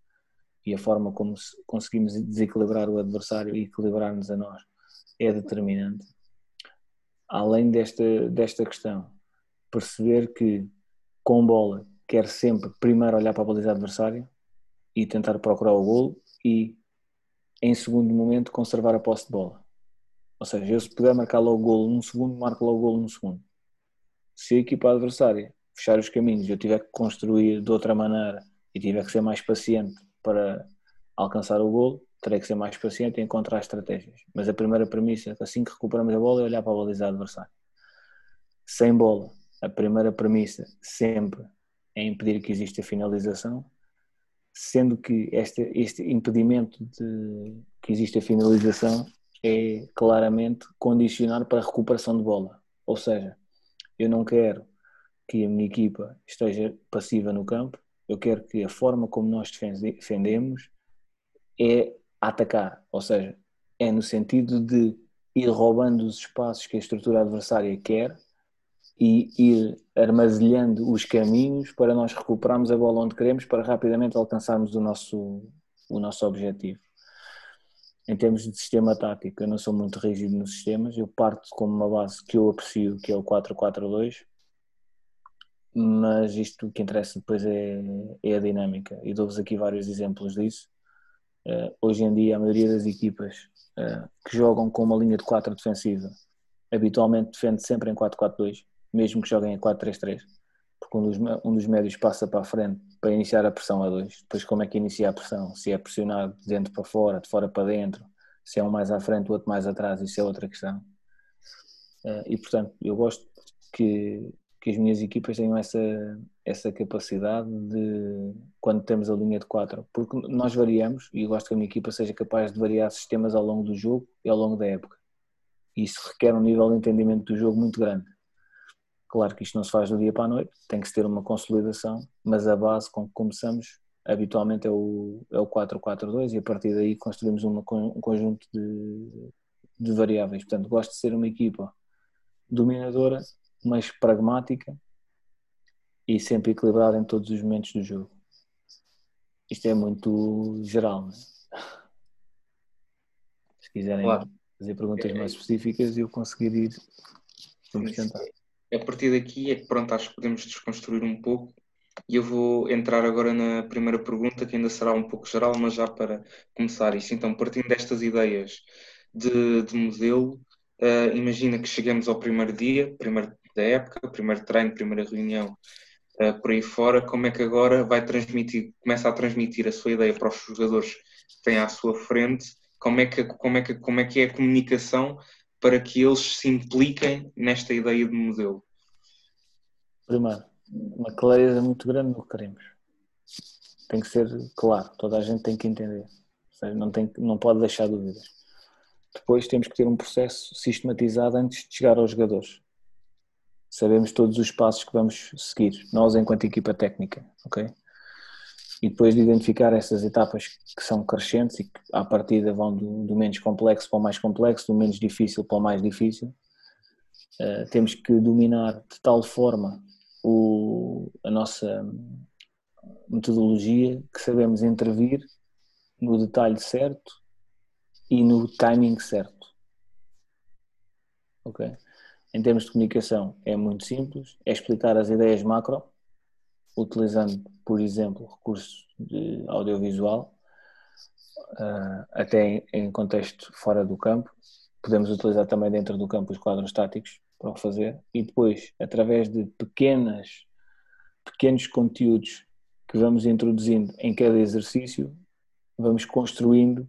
e a forma como conseguimos desequilibrar o adversário e equilibrar-nos a nós é determinante. Além desta, desta questão, perceber que com bola quer sempre primeiro olhar para a baliza adversária e tentar procurar o golo e, em segundo momento, conservar a posse de bola. Ou seja, eu se puder marcar logo o golo num segundo, marco logo o golo num segundo. Se a equipa adversária fechar os caminhos e eu tiver que construir de outra maneira e tiver que ser mais paciente para alcançar o golo, terei que ser mais paciente e encontrar estratégias. Mas a primeira premissa, assim que recuperamos a bola, é olhar para a baliza adversária. Sem bola, a primeira premissa sempre é impedir que exista finalização sendo que este, este impedimento de que existe a finalização é claramente condicionar para a recuperação de bola. Ou seja, eu não quero que a minha equipa esteja passiva no campo, eu quero que a forma como nós defendemos é atacar, ou seja, é no sentido de ir roubando os espaços que a estrutura adversária quer e ir armazelhando os caminhos para nós recuperarmos a bola onde queremos para rapidamente alcançarmos o nosso, o nosso objetivo. Em termos de sistema tático, eu não sou muito rígido nos sistemas, eu parto como uma base que eu aprecio, que é o 4-4-2, mas isto que interessa depois é, é a dinâmica, e dou-vos aqui vários exemplos disso. Uh, hoje em dia, a maioria das equipas uh, que jogam com uma linha de 4 defensiva habitualmente defende sempre em 4-4-2 mesmo que joguem a 4-3-3, porque um dos, um dos médios passa para a frente para iniciar a pressão a dois. Depois, como é que inicia a pressão? Se é pressionado de dentro para fora, de fora para dentro, se é um mais à frente, o outro mais atrás, isso é outra questão. Eh, e portanto, eu gosto que, que as minhas equipas tenham essa, essa capacidade de, quando temos a linha de 4, porque nós variamos e gosto que a minha equipa seja capaz de variar sistemas ao longo do jogo e ao longo da época. Isso requer um nível de entendimento do jogo muito grande. Claro que isto não se faz do dia para a noite, tem que se ter uma consolidação, mas a base com que começamos habitualmente é o, é o 4-4-2 e a partir daí construímos uma, um conjunto de, de variáveis. Portanto, gosto de ser uma equipa dominadora, mas pragmática e sempre equilibrada em todos os momentos do jogo. Isto é muito geral, é? Se quiserem claro. fazer perguntas é, mais específicas, eu conseguir ir. Vamos tentar. A partir daqui é que pronto, acho que podemos desconstruir um pouco e eu vou entrar agora na primeira pergunta, que ainda será um pouco geral, mas já para começar isso. Então, partindo destas ideias de, de modelo, uh, imagina que chegamos ao primeiro dia, primeiro da época, primeiro treino, primeira reunião, uh, por aí fora, como é que agora vai transmitir, começa a transmitir a sua ideia para os jogadores que têm à sua frente, como é que, como é que, como é, que é a comunicação para que eles se impliquem nesta ideia de modelo? Primeiro, uma clareza muito grande no que queremos. Tem que ser claro, toda a gente tem que entender. Não, tem, não pode deixar dúvidas. Depois temos que ter um processo sistematizado antes de chegar aos jogadores. Sabemos todos os passos que vamos seguir, nós enquanto equipa técnica, ok? E depois de identificar essas etapas que são crescentes e que à partida vão do, do menos complexo para o mais complexo, do menos difícil para o mais difícil, uh, temos que dominar de tal forma o, a nossa metodologia que sabemos intervir no detalhe certo e no timing certo. Ok? Em termos de comunicação é muito simples, é explicar as ideias macro, utilizando, por exemplo, recursos de audiovisual, uh, até em contexto fora do campo. Podemos utilizar também dentro do campo os quadros estáticos, para o fazer. E depois, através de pequenas, pequenos conteúdos que vamos introduzindo em cada exercício, vamos construindo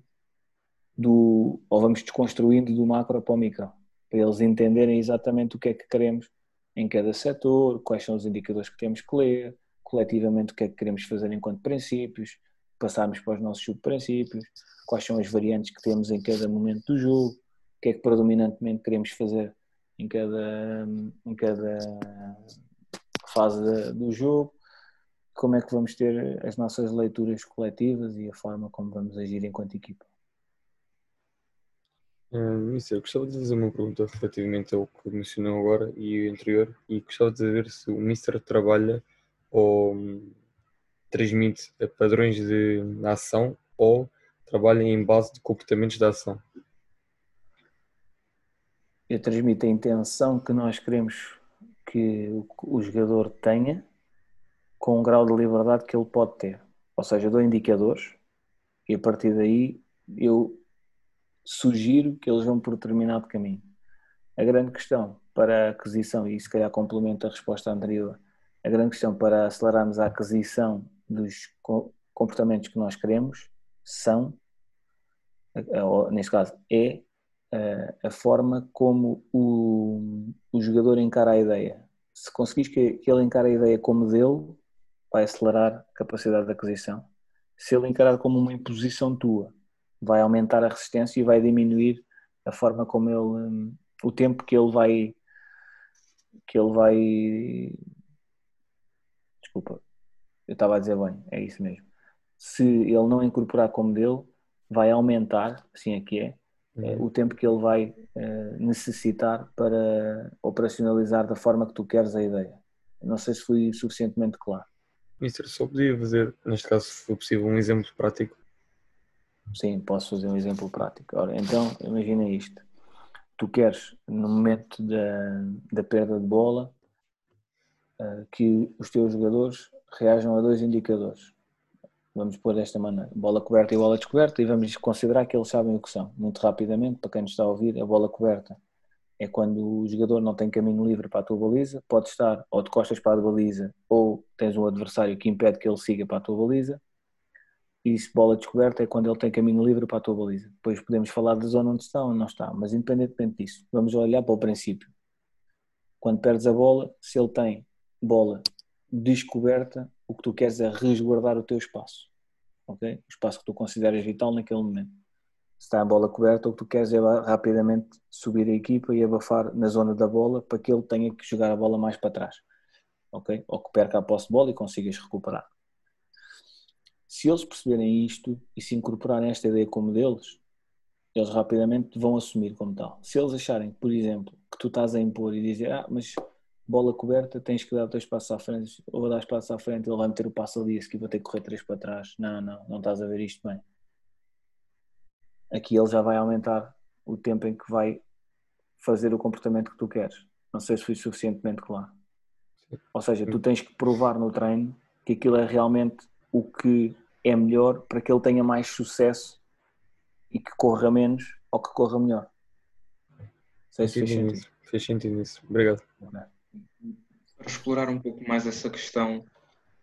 do, ou vamos desconstruindo do macro para o micro, para eles entenderem exatamente o que é que queremos em cada setor, quais são os indicadores que temos que ler, coletivamente o que é que queremos fazer enquanto princípios, passarmos para os nossos subprincípios, quais são as variantes que temos em cada momento do jogo, o que é que predominantemente queremos fazer em cada, em cada fase do jogo, como é que vamos ter as nossas leituras coletivas e a forma como vamos agir enquanto equipa. Uh, eu gostava de fazer uma pergunta relativamente ao que mencionou agora e o anterior, e gostava de saber se o Mister trabalha ou um, transmite padrões de ação ou trabalha em base de comportamentos de ação eu transmito a intenção que nós queremos que o jogador tenha com o grau de liberdade que ele pode ter. Ou seja, eu dou indicadores e a partir daí eu sugiro que eles vão por determinado caminho. A grande questão para a aquisição, e se calhar complementa a resposta anterior, a grande questão para acelerarmos a aquisição dos comportamentos que nós queremos são, neste caso, é a forma como o, o jogador encara a ideia. Se conseguis que, que ele encare a ideia como dele, vai acelerar a capacidade de aquisição. Se ele encarar como uma imposição tua, vai aumentar a resistência e vai diminuir a forma como ele, o tempo que ele vai, que ele vai, desculpa, eu estava a dizer bem, é isso mesmo. Se ele não incorporar como dele, vai aumentar, assim é que é, uhum. o tempo que ele vai uh, necessitar para operacionalizar da forma que tu queres a ideia. Não sei se fui suficientemente claro. Mister, só podia fazer, neste caso, se for possível, um exemplo prático? Sim, posso fazer um exemplo prático. Ora, então, imagina isto. Tu queres, no momento da, da perda de bola, uh, que os teus jogadores reajam a dois indicadores vamos pôr desta maneira, bola coberta e bola descoberta, e vamos considerar que eles sabem o que são. Muito rapidamente, para quem nos está a ouvir, a bola coberta é quando o jogador não tem caminho livre para a tua baliza, pode estar ou de costas para a baliza ou tens um adversário que impede que ele siga para a tua baliza. E se bola descoberta é quando ele tem caminho livre para a tua baliza. Depois podemos falar da zona onde está ou não está, mas independentemente disso, vamos olhar para o princípio. Quando perdes a bola, se ele tem bola descoberta, o que tu queres é resguardar o teu espaço. Okay? O espaço que tu consideras vital naquele momento está a bola coberta, o que tu queres é rapidamente subir a equipa e abafar na zona da bola para que ele tenha que jogar a bola mais para trás. Ok? Ou que perca a posse de bola e consigas recuperar. Se eles perceberem isto e se incorporarem esta ideia como deles, eles rapidamente vão assumir como tal. Se eles acharem, por exemplo, que tu estás a impor e dizer, ah, mas bola coberta, tens que dar teu espaço à frente, ou dar espaço à frente, ele vai meter o passo ali, a seguir vou ter que correr três para trás. Não, não, não estás a ver isto bem aqui ele já vai aumentar o tempo em que vai fazer o comportamento que tu queres. Não sei se fui suficientemente claro. Ou seja, tu tens que provar no treino que aquilo é realmente o que é melhor para que ele tenha mais sucesso e que corra menos ou que corra melhor. Sei se fez sentido. Fez sentido isso. Obrigado. Para explorar um pouco mais essa questão,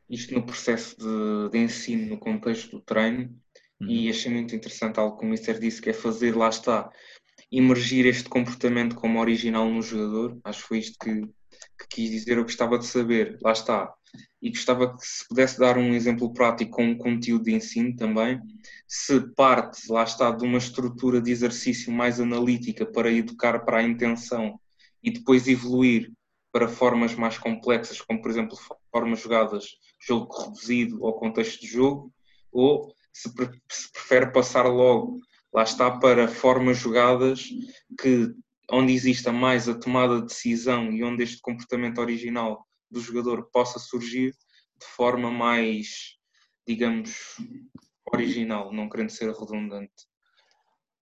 isto no processo de, de ensino, no contexto do treino, e uhum. achei muito interessante algo que o Mister disse, que é fazer, lá está, emergir este comportamento como original no jogador. Acho que foi isto que quis dizer. Eu gostava de saber, lá está, e gostava que se pudesse dar um exemplo prático com um conteúdo de ensino também, se parte, lá está, de uma estrutura de exercício mais analítica para educar para a intenção e depois evoluir para formas mais complexas, como por exemplo formas jogadas, jogo reduzido ou contexto de jogo, ou se, se prefere passar logo, lá está, para formas jogadas que, onde exista mais a tomada de decisão e onde este comportamento original do jogador possa surgir de forma mais, digamos, original, não querendo ser redundante.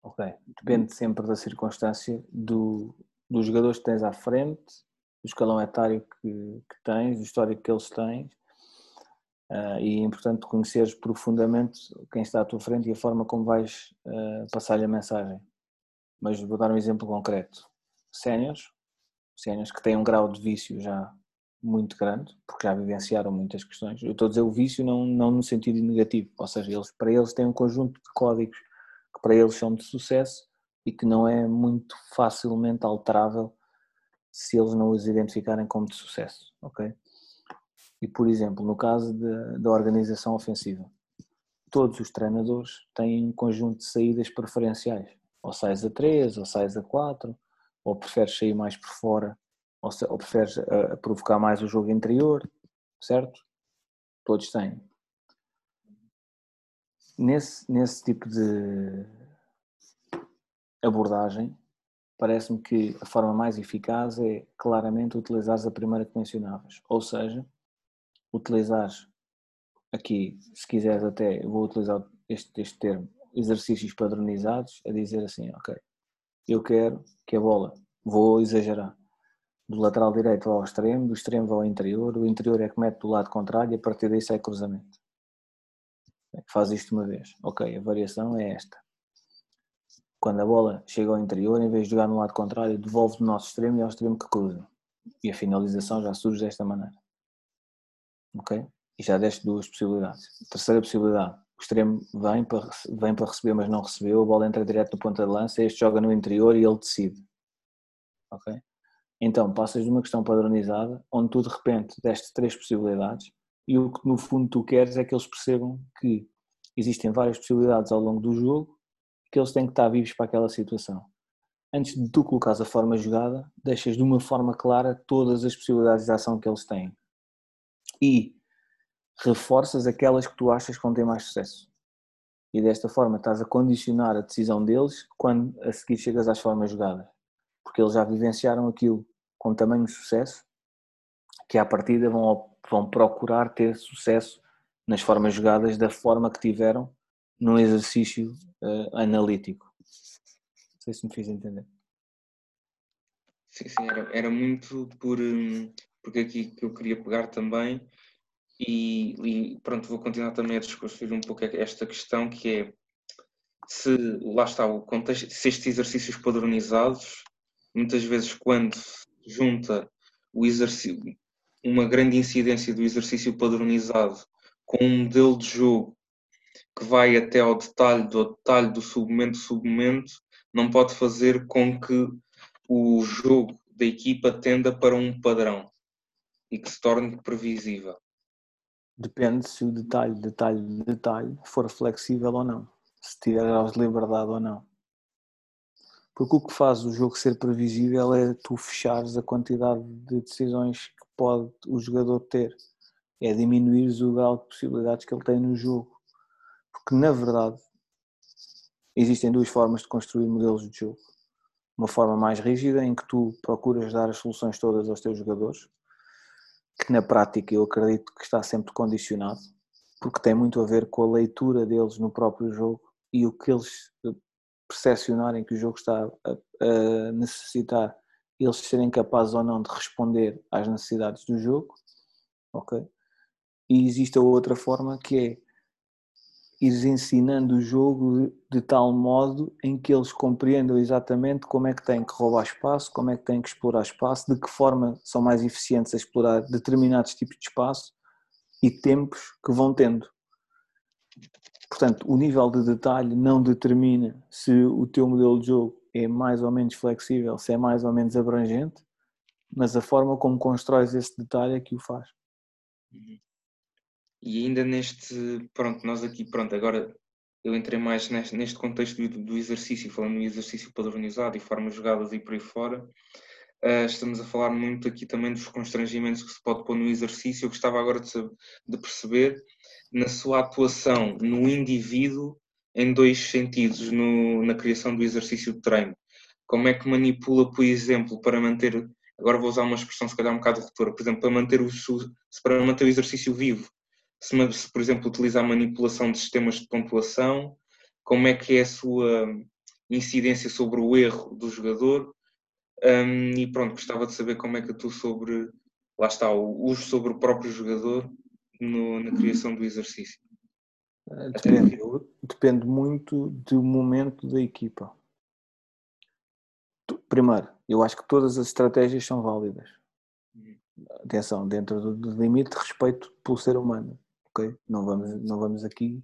Ok, depende sempre da circunstância do, dos jogadores que tens à frente, do escalão etário que, que tens, do histórico que eles têm Uh, e é importante conheceres profundamente quem está à tua frente e a forma como vais uh, passar-lhe a mensagem. Mas vou dar um exemplo concreto. Séniores, séniores que têm um grau de vício já muito grande, porque já vivenciaram muitas questões. Eu estou a dizer o vício não, não no sentido negativo, ou seja, eles, para eles têm um conjunto de códigos que para eles são de sucesso e que não é muito facilmente alterável se eles não os identificarem como de sucesso, ok? E, por exemplo, no caso de, da organização ofensiva, todos os treinadores têm um conjunto de saídas preferenciais. Ou sais a 3, ou sais a 4, ou preferes sair mais por fora, ou, se, ou preferes uh, provocar mais o jogo interior, certo? Todos têm. Nesse, nesse tipo de abordagem, parece-me que a forma mais eficaz é claramente utilizar a primeira que mencionavas. Ou seja, utilizar aqui, se quiseres até, vou utilizar este, este termo, exercícios padronizados, a dizer assim, ok, eu quero que a bola, vou exagerar, do lateral direito ao extremo, do extremo ao interior, o interior é que mete do lado contrário e a partir daí sai cruzamento. Faz isto uma vez. Ok, a variação é esta. Quando a bola chega ao interior, em vez de jogar no lado contrário, devolve do nosso extremo e ao extremo que cruza. E a finalização já surge desta maneira ok? E já deste duas possibilidades. Terceira possibilidade, o extremo vem para, vem para receber, mas não recebeu, a bola entra direto no ponta de lança, este joga no interior e ele decide. Ok? Então, passas de uma questão padronizada, onde tu de repente deste três possibilidades, e o que no fundo tu queres é que eles percebam que existem várias possibilidades ao longo do jogo, que eles têm que estar vivos para aquela situação. Antes de tu colocares a forma jogada, deixas de uma forma clara todas as possibilidades de ação que eles têm e reforças aquelas que tu achas que vão ter mais sucesso. E desta forma estás a condicionar a decisão deles quando a seguir chegas às formas jogadas. Porque eles já vivenciaram aquilo com tamanho sucesso que à partida vão, vão procurar ter sucesso nas formas jogadas da forma que tiveram num exercício uh, analítico. Não sei se me fiz entender. Sim, sim, era, era muito por, hum, porque aqui que eu queria pegar também, e, e pronto, vou continuar também a discutir um pouco esta questão que é se lá está o contexto, se estes exercícios padronizados muitas vezes quando junta o exercício, uma grande incidência do exercício padronizado com um modelo de jogo que vai até ao detalhe do detalhe do submomento submomento, não pode fazer com que o jogo da equipa tenda para um padrão e que se torne previsível. Depende se o detalhe, detalhe, detalhe for flexível ou não, se tiver graus de liberdade ou não. Porque o que faz o jogo ser previsível é tu fechares a quantidade de decisões que pode o jogador ter. É diminuir o grau de possibilidades que ele tem no jogo. Porque na verdade existem duas formas de construir modelos de jogo. Uma forma mais rígida em que tu procuras dar as soluções todas aos teus jogadores, que na prática eu acredito que está sempre condicionado, porque tem muito a ver com a leitura deles no próprio jogo e o que eles percepcionarem que o jogo está a, a necessitar, eles serem capazes ou não de responder às necessidades do jogo, ok? E existe a outra forma que é ires ensinando o jogo de, tal modo em que eles compreendam exatamente como é que têm que roubar espaço, como é que têm que explorar espaço, de que forma são mais eficientes a explorar determinados tipos de espaço e tempos que vão tendo. Portanto, o nível de detalhe não determina se o teu modelo de jogo é mais ou menos flexível, se é mais ou menos abrangente, mas a forma como constróis esse detalhe é que o faz. Uhum. E ainda neste, pronto, nós aqui, pronto, agora eu entrei mais neste, neste contexto do, do, exercício, falando no exercício padronizado e formas jogadas e por aí fora, uh, estamos a falar muito aqui também dos constrangimentos que se pode pôr no exercício. Eu gostava agora de, de perceber na sua atuação no indivíduo em dois sentidos no, na criação do exercício de treino. Como é que manipula, por exemplo, para manter, agora vou usar uma expressão se calhar um bocado redutora, por exemplo, para manter o, para manter o exercício vivo, se, se por exemplo utiliza a manipulação de sistemas de pontuação, como é que é a sua incidência sobre o erro do jogador, um, e pronto, gostava de saber como é que tu sobre, lá está, o uso sobre o próprio jogador no, na criação do exercício? Eh, depende, depende muito do momento da equipa. Primeiro, eu acho que todas as estratégias são válidas. Uhum. Atenção, dentro do, do limite de respeito pelo ser humano. Ok? Não, vamos, não vamos aqui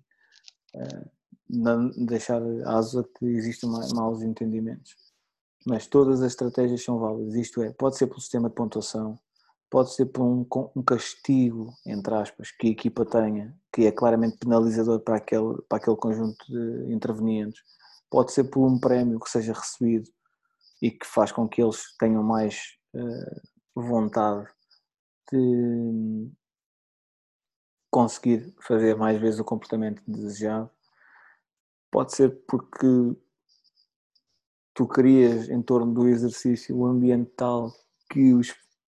uh, não deixar asa que existam maus entendimentos. Mas todas as estratégias são válidas. Isto é, pode ser pelo sistema de pontuação, pode ser por um, um, castigo, entre aspas, que a equipa tenha, que é claramente penalizador para aquele, para aquele conjunto de intervenientes, pode ser por um prémio que seja recebido e que faz com que eles tenham mais uh, vontade de conseguir fazer mais vezes o comportamento desejado. Pode ser porque tu crias em torno do exercício o ambiente tal que os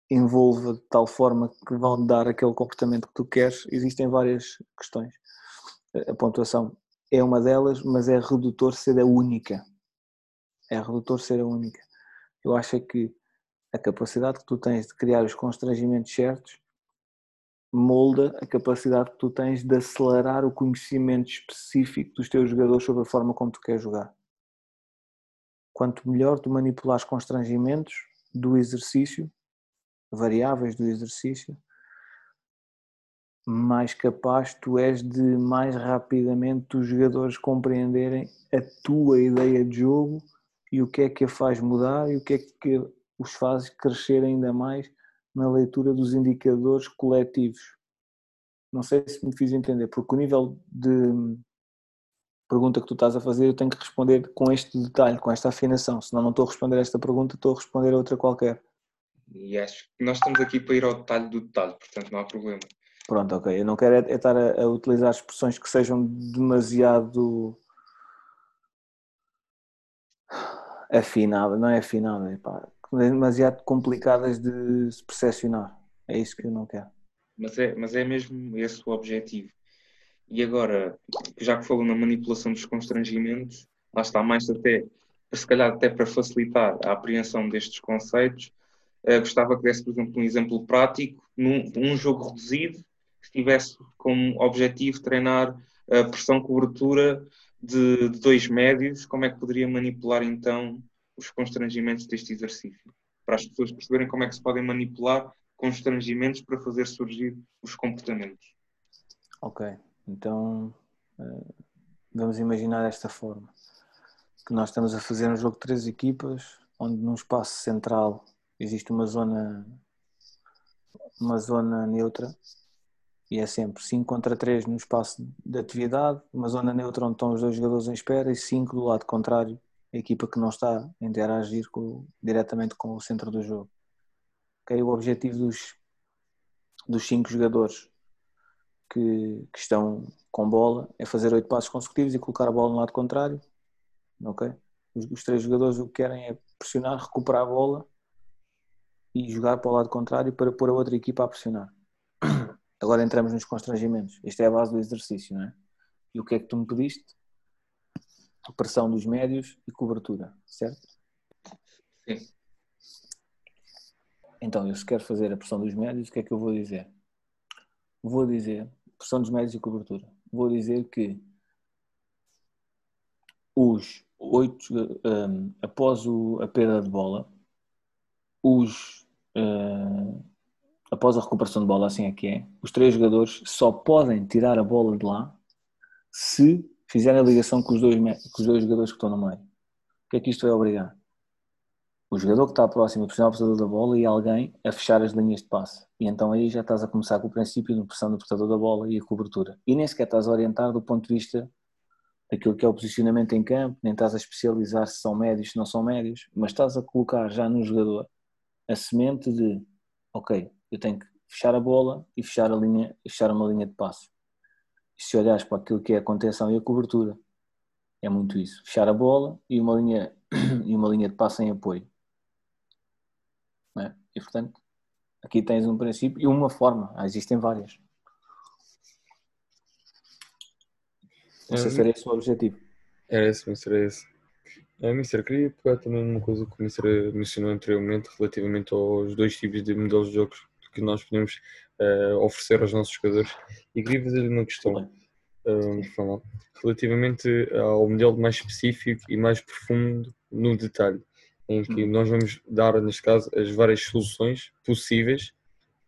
envolva de tal forma que vão dar aquele comportamento que tu queres, existem várias questões. A pontuação é uma delas, mas é redutor ser a única. É redutor ser a única. Eu acho é que a capacidade que tu tens de criar os constrangimentos certos molda a capacidade que tu tens de acelerar o conhecimento específico dos teus jogadores sobre a forma como tu queres jogar. Quanto melhor tu manipulares constrangimentos do exercício, variáveis do exercício, mais capaz tu és de mais rapidamente os jogadores compreenderem a tua ideia de jogo e o que é que a faz mudar e o que é que os faz crescer ainda mais na leitura dos indicadores coletivos. Não sei se me fiz entender, porque o nível de pergunta que tu estás a fazer eu tenho que responder com este detalhe, com esta afinação, senão não estou a responder a esta pergunta, estou a responder a outra qualquer. E acho que nós estamos aqui para ir ao detalhe do detalhe, portanto não há problema. Pronto, ok. Eu não quero é, é estar a, a, utilizar expressões que sejam demasiado afinadas, não é afinada, é pá, demasiado complicadas de se percepcionar. É isso que eu não quero. Mas é, mas é mesmo esse o objetivo. E agora, já que falou na manipulação dos constrangimentos, lá está mais até, se calhar até para facilitar a apreensão destes conceitos, Uh, gostava que desse, por exemplo, um exemplo prático, num um jogo reduzido, que tivesse como objetivo treinar a pressão cobertura de, de, dois médios, como é que poderia manipular então os constrangimentos deste exercício, para as pessoas perceberem como é que se podem manipular constrangimentos para fazer surgir os comportamentos. Ok, então uh, vamos imaginar desta forma que nós estamos a fazer um jogo de três equipas onde num espaço central existe uma zona uma zona neutra e é sempre 5 contra 3 no espaço de atividade, uma zona neutra onde estão os dois jogadores em espera e 5 do lado contrário, equipa que não está a interagir com, diretamente com o centro do jogo. Okay? O objetivo dos, dos 5 jogadores que, que, estão com bola é fazer 8 passos consecutivos e colocar a bola no lado contrário. Okay? Os, os três jogadores o que querem é pressionar, recuperar a bola e jogar para o lado contrário para pôr a outra equipa a pressionar. Agora entramos nos constrangimentos. Esta é a base do exercício, não é? E o que é que tu me pediste? Pressão dos médios e cobertura, certo? Sim. Então, eu se quero fazer a pressão dos médios, o que é que eu vou dizer? Vou dizer, pressão dos médios e cobertura. Vou dizer que os oito, um, após o, a perda de bola, os uh, após a recuperação de bola, assim é que é, os três jogadores só podem tirar a bola de lá se fizerem a ligação com os dois, com os dois jogadores que estão no meio. O que é que isto vai obrigar? O jogador que está próximo a pressionar o portador da bola e alguém a fechar as linhas de passe. E então aí já estás a começar com o princípio de pressão do portador da bola e a cobertura. E nem sequer estás a orientar do ponto de vista daquilo que é o posicionamento em campo, nem estás a especializar se são médios, se não são médios, mas estás a colocar já no jogador a semente de, ok, eu tenho que fechar a bola e fechar, a linha, fechar uma linha de passo. E se olhares para aquilo que é a contenção e a cobertura, é muito isso. Fechar a bola e uma linha, [clears throat] e uma linha de passo em apoio. É? E portanto, aqui tens um princípio e uma forma. Ah, existem várias. Não sei se era esse o objetivo. Era esse, mas era esse. É, Mister, queria pegar também uma coisa que o Mister mencionou anteriormente relativamente aos dois tipos de modelos de jogos que nós podemos uh, oferecer aos nossos jogadores. E queria fazer-lhe uma questão uh, relativamente ao modelo mais específico e mais profundo no detalhe, em que hum. nós vamos dar, neste caso, as várias soluções possíveis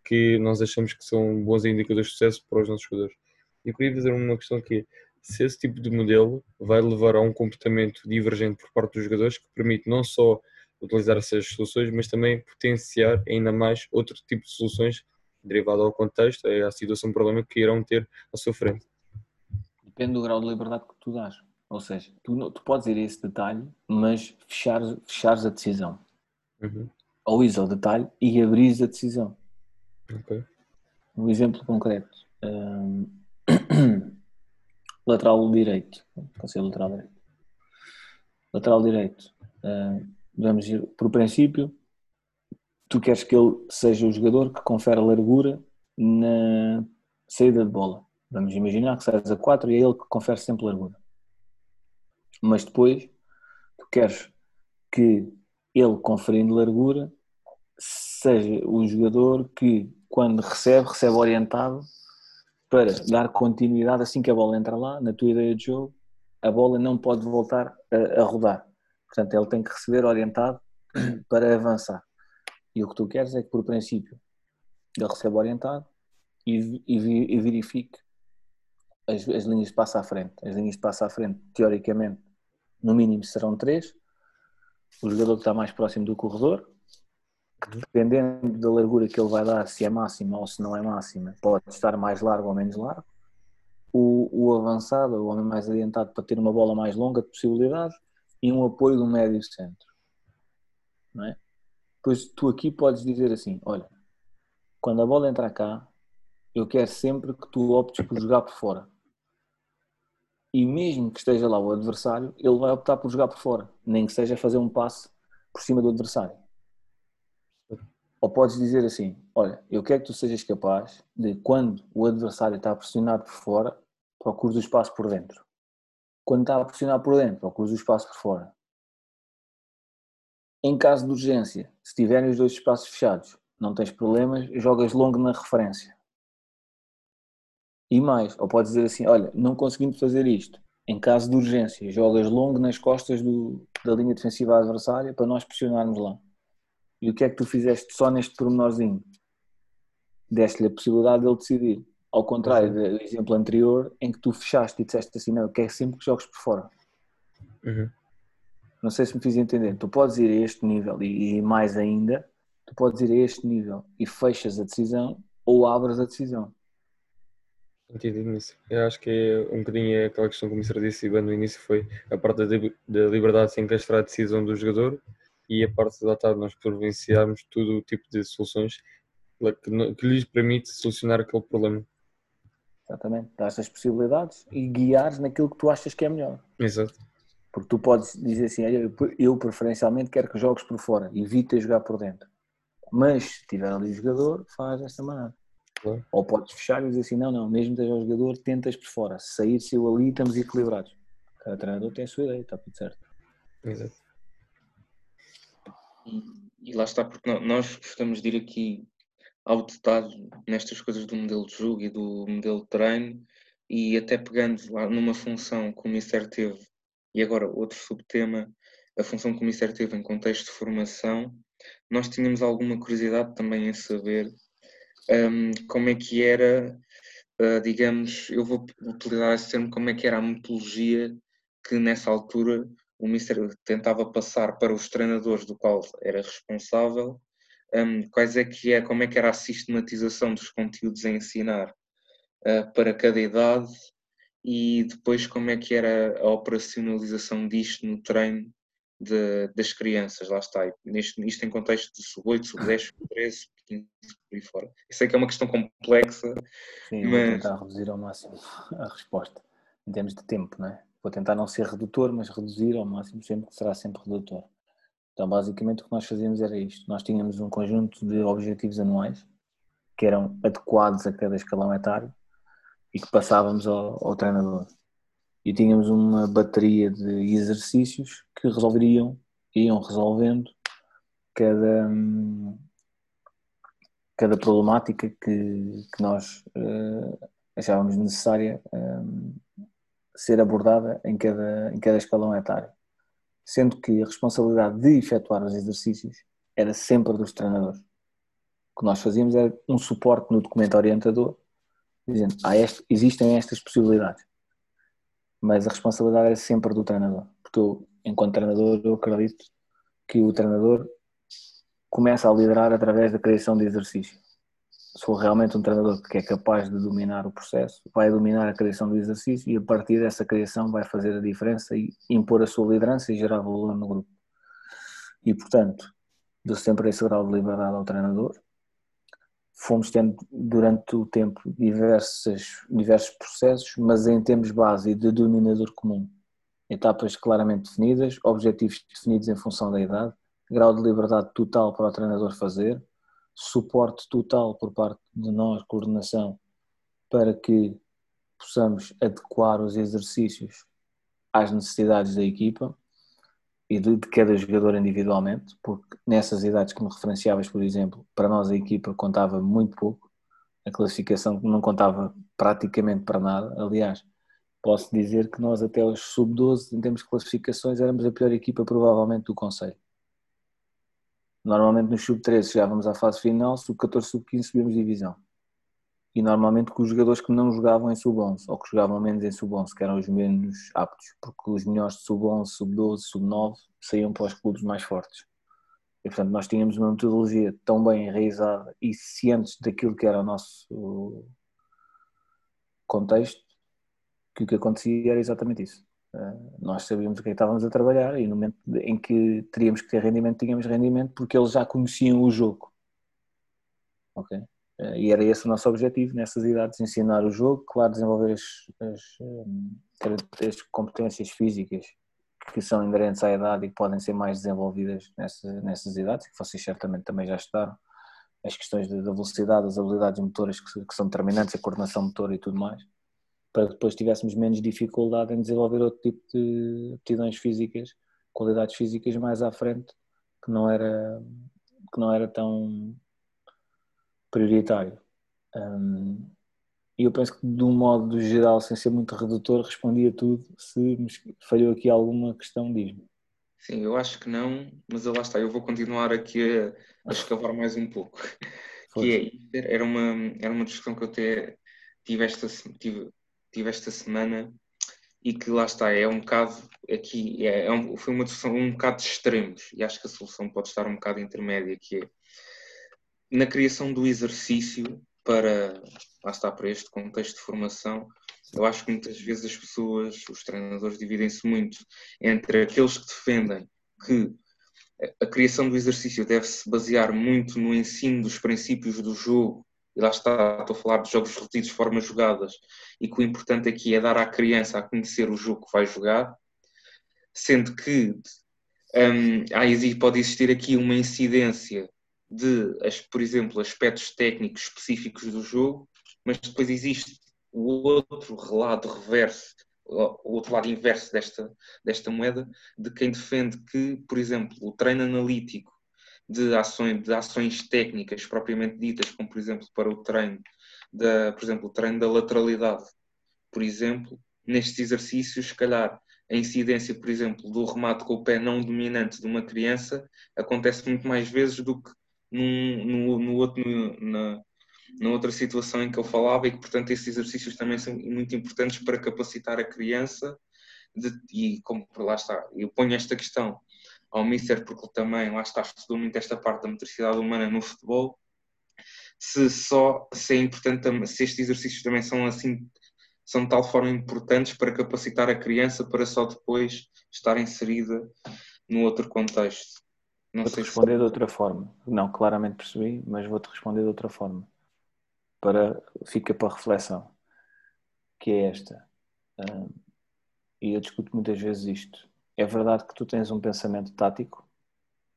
que nós achamos que são bons indicadores de sucesso para os nossos jogadores. E queria fazer uma questão que se esse tipo de modelo vai levar a um comportamento divergente por parte dos jogadores que permite não só utilizar essas soluções, mas também potenciar ainda mais outro tipo de soluções derivado ao contexto, é a situação, problema que irão ter à sua frente. Depende do grau de liberdade que tu dás. Ou seja, tu, tu podes ir a esse detalhe, mas fechar, fechares a decisão. Uhum. Ou ir ao detalhe e abrir a decisão. Okay. Um exemplo concreto. Um... [coughs] lateral direito. Pode ser lateral direito. Lateral direito. Um vamos ir por princípio, tu queres que ele seja o jogador que confere largura na saída de bola. Vamos imaginar que sais a 4 e é ele que confere sempre largura. Mas depois, tu queres que ele, conferindo largura, seja o jogador que, quando recebe, recebe orientado para dar continuidade assim que a bola entra lá, na tua ideia de jogo, a bola não pode voltar a, a rodar. Portanto, ele tem que receber orientado [clears throat] para avançar. E o que tu queres é que, por princípio, ele receba orientado e, e, e verifique as, as, linhas de passo à frente. As linhas de passo à frente, teoricamente, no mínimo serão três. O jogador que está mais próximo do corredor, que dependendo da largura que ele vai dar, se é máxima ou se não é máxima, pode estar mais largo ou menos largo. O, o avançado, o homem mais adiantado, para ter uma bola mais longa de possibilidade e um apoio do médio centro. Não é? Pois tu aqui podes dizer assim: olha, quando a bola entra cá, eu quero sempre que tu optes por jogar por fora. E mesmo que esteja lá o adversário, ele vai optar por jogar por fora, nem que seja fazer um passe por cima do adversário. Ou podes dizer assim: olha, eu quero que tu sejas capaz de, quando o adversário está pressionado por fora, procures o espaço por dentro quando está a pressionar por dentro, procuras o espaço por fora. Em caso de urgência, se tiverem os dois espaços fechados, não tens problemas, jogas longo na referência. E mais, ou podes dizer assim, olha, não conseguindo fazer isto, em caso de urgência, jogas longo nas costas do, da linha defensiva adversária para nós pressionarmos lá. E o que é que tu fizeste só neste pormenorzinho? Deste-lhe a possibilidade dele decidir. Ao contrário uhum. do exemplo anterior, em que tu fechaste e disseste assim: não, eu quero sempre que jogues por fora. Uhum. Não sei se me fiz entender. Tu podes ir a este nível e, e mais ainda, tu podes ir a este nível e fechas a decisão ou abres a decisão. Entendi nisso. Eu acho que é um bocadinho aquela questão que o Mr. disse bem no início foi a parte da liberdade sem castrar a decisão do jogador e a parte da tarde nós provinciarmos todo o tipo de soluções que, que lhes permite solucionar aquele problema. Exatamente, dás as possibilidades e guiares naquilo que tu achas que é melhor. Exato. Porque tu podes dizer assim, eu preferencialmente quero que jogues por fora, evita jogar por dentro. Mas se tiver ali o jogador, faz desta maneira. Claro. Ou podes fechar e dizer assim, não, não, mesmo esteja o jogador, tentas por fora. Se sair, se eu ali, estamos equilibrados. Cada treinador tem a sua ideia, está tudo certo. Exato. E, e lá está, porque nós gostamos de ir aqui ao detalhe nestas coisas do modelo de jogo e do modelo de treino e até pegando lá numa função que o Mister teve e agora outro subtema, a função que o Mister teve em contexto de formação, nós tínhamos alguma curiosidade também em saber um, como é que era, uh, digamos, eu vou utilizar esse termo, como é que era a metodologia que nessa altura o Mister tentava passar para os treinadores do qual era responsável, um, quais é que é, como é que era a sistematização dos conteúdos a ensinar uh, para cada idade e depois como é que era a operacionalização disto no treino de, das crianças, lá está, neste, isto em contexto de sub-8, sub-10, sub-13, sub-15, por aí fora. Eu sei que é uma questão complexa, Sim, mas... vou tentar reduzir ao máximo a resposta, em termos de tempo, não é? Vou tentar não ser redutor, mas reduzir ao máximo sempre que será sempre redutor. Então, basicamente, o que nós fazíamos era isto. Nós tínhamos um conjunto de objetivos anuais que eram adequados a cada escalão etário e que passávamos ao, ao treinador e tínhamos uma bateria de exercícios que resolveriam, iam resolvendo cada, cada problemática que, que nós uh, achávamos necessária um, ser abordada em cada, em cada escalão etário. Sendo que a responsabilidade de efetuar os exercícios era sempre dos treinadores. O que nós fazíamos era um suporte no documento orientador, dizendo, ah, este, existem estas possibilidades mas a responsabilidade é sempre do treinador. Porque eu, enquanto treinador, eu acredito que o treinador começa a liderar através da criação de exercício. Se for realmente um treinador que é capaz de dominar o processo, vai dominar a criação do exercício e a partir dessa criação vai fazer a diferença e impor a sua liderança e gerar valor no grupo. E portanto, dou sempre esse grau de liberdade ao treinador fomos tendo durante o tempo diversos, diversos processos, mas em termos base de denominador comum. Etapas claramente definidas, objetivos definidos em função da idade, grau de liberdade total para o treinador fazer, suporte total por parte de nós, coordenação, para que possamos adequar os exercícios às necessidades da equipa e de, cada jogador individualmente, porque nessas idades que me referenciavas, por exemplo, para nós a equipa contava muito pouco, a classificação não contava praticamente para nada. Aliás, posso dizer que nós até os sub-12, em termos de classificações, éramos a pior equipa provavelmente do Conselho. Normalmente no sub-13 chegávamos à fase final, sub-14, sub-15 subíamos divisão e normalmente com os jogadores que não jogavam em sub-11 ou que jogavam menos em sub-11, que eram os menos aptos, porque os melhores de sub-11, sub-12, sub-9 saíam para os clubes mais fortes. E portanto nós tínhamos uma metodologia tão bem enraizada e cientes daquilo que era o nosso contexto que o que acontecia era exatamente isso. Eh, nós sabíamos o que, estávamos a trabalhar e no momento em que teríamos que ter rendimento, tínhamos rendimento porque eles já conheciam o jogo. Ok? Eh, e era esse o nosso objetivo nessas idades, ensinar o jogo, claro, desenvolver as, as, eh, as competências físicas que são inerentes à idade e que podem ser mais desenvolvidas nessa, nessas idades, que vocês certamente também já estudaram, as questões da velocidade, as habilidades motoras que, que, são determinantes, a coordenação motora e tudo mais, para que depois tivéssemos menos dificuldade em desenvolver outro tipo de aptidões físicas, qualidades físicas mais à frente, que não era, que não era tão prioritário. Um, e eu penso que, de um modo geral, sem ser muito redutor, respondi a tudo. Se falhou aqui alguma questão, diz-me. Sim, eu acho que não, mas lá está, eu vou continuar aqui a, a escavar mais um pouco. [laughs] Que é, era, uma, era uma discussão que eu até tive esta, tive, tive esta semana e que lá está, é um bocado aqui, é, é um, foi uma discussão um bocado de extremos e acho que a solução pode estar um bocado intermédia, que é na criação do exercício para, lá está, para este contexto de formação, eu acho que muitas vezes as pessoas, os treinadores dividem-se muito entre aqueles que defendem que a criação do exercício deve-se basear muito no ensino dos princípios do jogo, e lá está, estou a falar de jogos repetidos, formas jogadas, e que o importante aqui é dar à criança a conhecer o jogo que vai jogar, sendo que um, pode existir aqui uma incidência de, por exemplo, aspectos técnicos específicos do jogo, mas depois existe o outro lado reverso, o outro lado inverso desta, desta moeda, de quem defende que, por exemplo, o treino analítico de ações, de ações técnicas propriamente ditas, como por exemplo para o treino, da, por exemplo, o treino da lateralidade, por exemplo, nestes exercícios, se calhar a incidência, por exemplo, do remate com o pé não dominante de uma criança acontece muito mais vezes do que num, no, no outro, na, na outra situação em que eu falava e que, portanto, esses exercícios também são muito importantes para capacitar a criança de, e como lá está, eu ponho esta questão ao Mister porque ele também, lá está, estudou muito esta parte da motricidade humana no futebol, se só, se é importante, se estes exercícios também são assim, são de tal forma importantes para capacitar a criança para só depois estar inserida no outro contexto. Vou-te responder se... de outra forma. Não, claramente percebi, mas vou-te responder de outra forma para, fica para reflexão, que é esta. E eu discuto muitas vezes isto. É verdade que tu tens um pensamento tático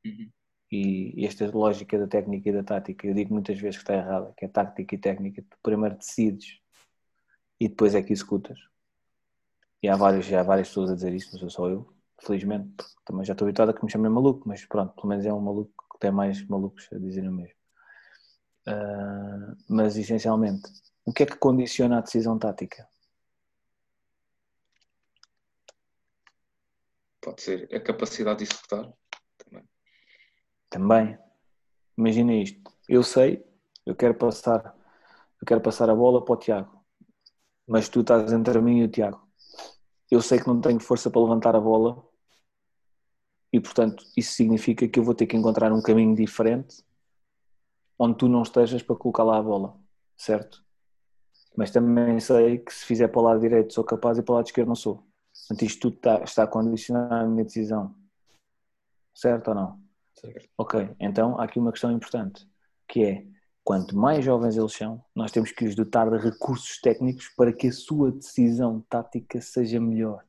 uhum. e, esta lógica da técnica e da tática, eu digo muitas vezes que está errada, que é tática e técnica. Tu primeiro decides e depois é que executas. E há vários, já há várias pessoas a dizer isso, não sou só eu, felizmente, também já estou habituado a que me chamem maluco, mas pronto, pelo menos é um maluco que tem mais malucos a dizer o mesmo. Uh, mas essencialmente, o que é que condiciona a decisão tática? Pode ser a capacidade de executar também. Também. Imagina isto. Eu sei, eu quero passar, eu quero passar a bola para o Tiago, mas tu estás entre mim e o Tiago. Eu sei que não tenho força para levantar a bola e, portanto, isso significa que eu vou ter que encontrar um caminho diferente onde tu não estejas para colocar lá a bola, certo? Mas também sei que se fizer para o lado direito sou capaz e para o lado esquerdo não sou. Portanto, isto tudo está, está a condicionar a minha decisão. Certo ou não? Certo. Ok, então há aqui uma questão importante, que é, quanto mais jovens eles são, nós temos que os dotar de recursos técnicos para que a sua decisão tática seja melhor.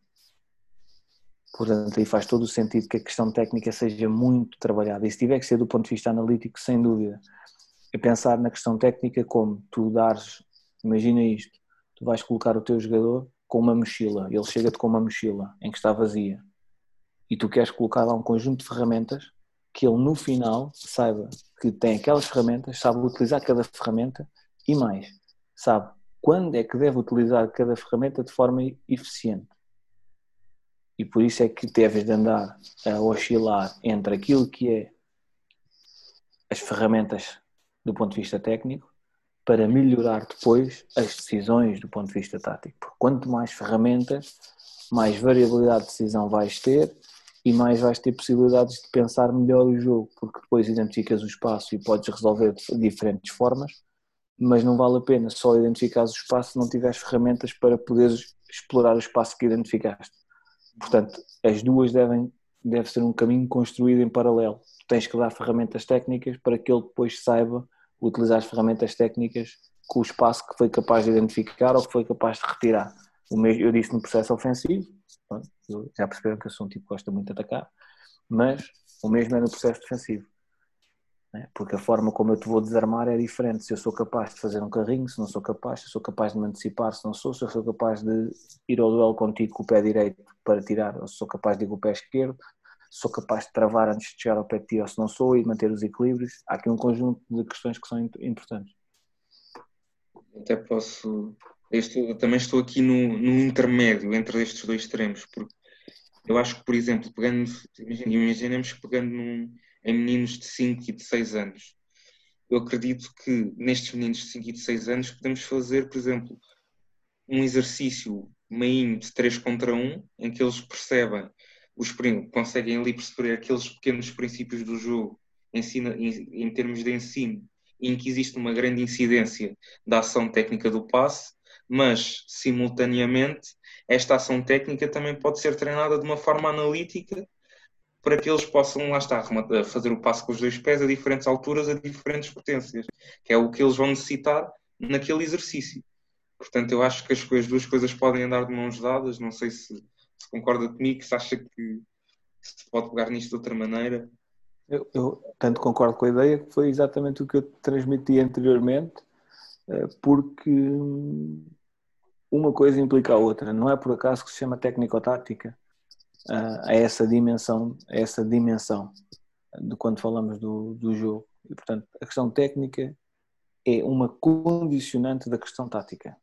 Portanto, aí faz todo o sentido que a questão técnica seja muito trabalhada. E se tiver que ser do ponto de vista analítico, sem dúvida é pensar na questão técnica como tu dares, imagina isto, tu vais colocar o teu jogador com uma mochila, ele chega-te com uma mochila em que está vazia e tu queres colocar lá um conjunto de ferramentas que ele no final saiba que tem aquelas ferramentas, sabe utilizar cada ferramenta e mais, sabe quando é que deve utilizar cada ferramenta de forma eficiente. E por isso é que deves de andar a oscilar entre aquilo que é as ferramentas do ponto de vista técnico para melhorar depois as decisões do ponto de vista tático. Porque quanto mais ferramentas, mais variabilidade de decisão vais ter e mais vais ter possibilidades de pensar melhor o jogo, porque depois identificas o espaço e podes resolver de diferentes formas, mas não vale a pena só identificar o espaço se não tiveres ferramentas para poderes explorar o espaço que identificaste. Portanto, as duas devem deve ser um caminho construído em paralelo. tens que dar ferramentas técnicas para que ele depois saiba utilizar as ferramentas técnicas com o espaço que foi capaz de identificar ou que foi capaz de retirar. Eu disse no processo ofensivo, já perceberam que eu sou um tipo que gosta muito de atacar, mas o mesmo é no processo defensivo. Né? Porque a forma como eu te vou desarmar é diferente. Se eu sou capaz de fazer um carrinho, se não sou capaz, se eu sou capaz de me antecipar, se não sou, se eu sou capaz de ir ao duelo contigo com o pé direito para tirar, ou se sou capaz de ir com o pé esquerdo, sou capaz de travar antes de chegar ao pé de ti ou se não sou e manter os equilíbrios. Há aqui um conjunto de questões que são importantes. Até posso. Estou, também estou aqui no, no intermédio entre estes dois extremos, porque Eu acho que, por exemplo, pegando, imaginemos que pegando num, em meninos de 5 e de 6 anos, eu acredito que nestes meninos de 5 e de 6 anos podemos fazer, por exemplo, um exercício meinho de 3 contra 1, em que eles percebem, os, conseguem ali perceber aqueles pequenos princípios do jogo ensina, em, em termos de ensino, em que existe uma grande incidência da ação técnica do passe, mas simultaneamente esta ação técnica também pode ser treinada de uma forma analítica para que eles possam, lá estar, fazer o passo com os dois pés a diferentes alturas, a diferentes potências, que é o que eles vão necessitar naquele exercício. Portanto, eu acho que as duas coisas podem andar de mãos dadas. Não sei se, se concorda comigo, se acha que se pode pegar nisto de outra maneira. Eu, eu, tanto concordo com a ideia que foi exatamente o que eu transmiti anteriormente, eh, porque uma coisa implica a outra. Não é por acaso que se chama técnico-tática a essa dimensão, a essa dimensão de quando falamos do, do jogo. E, portanto, a questão técnica é uma condicionante da questão tática.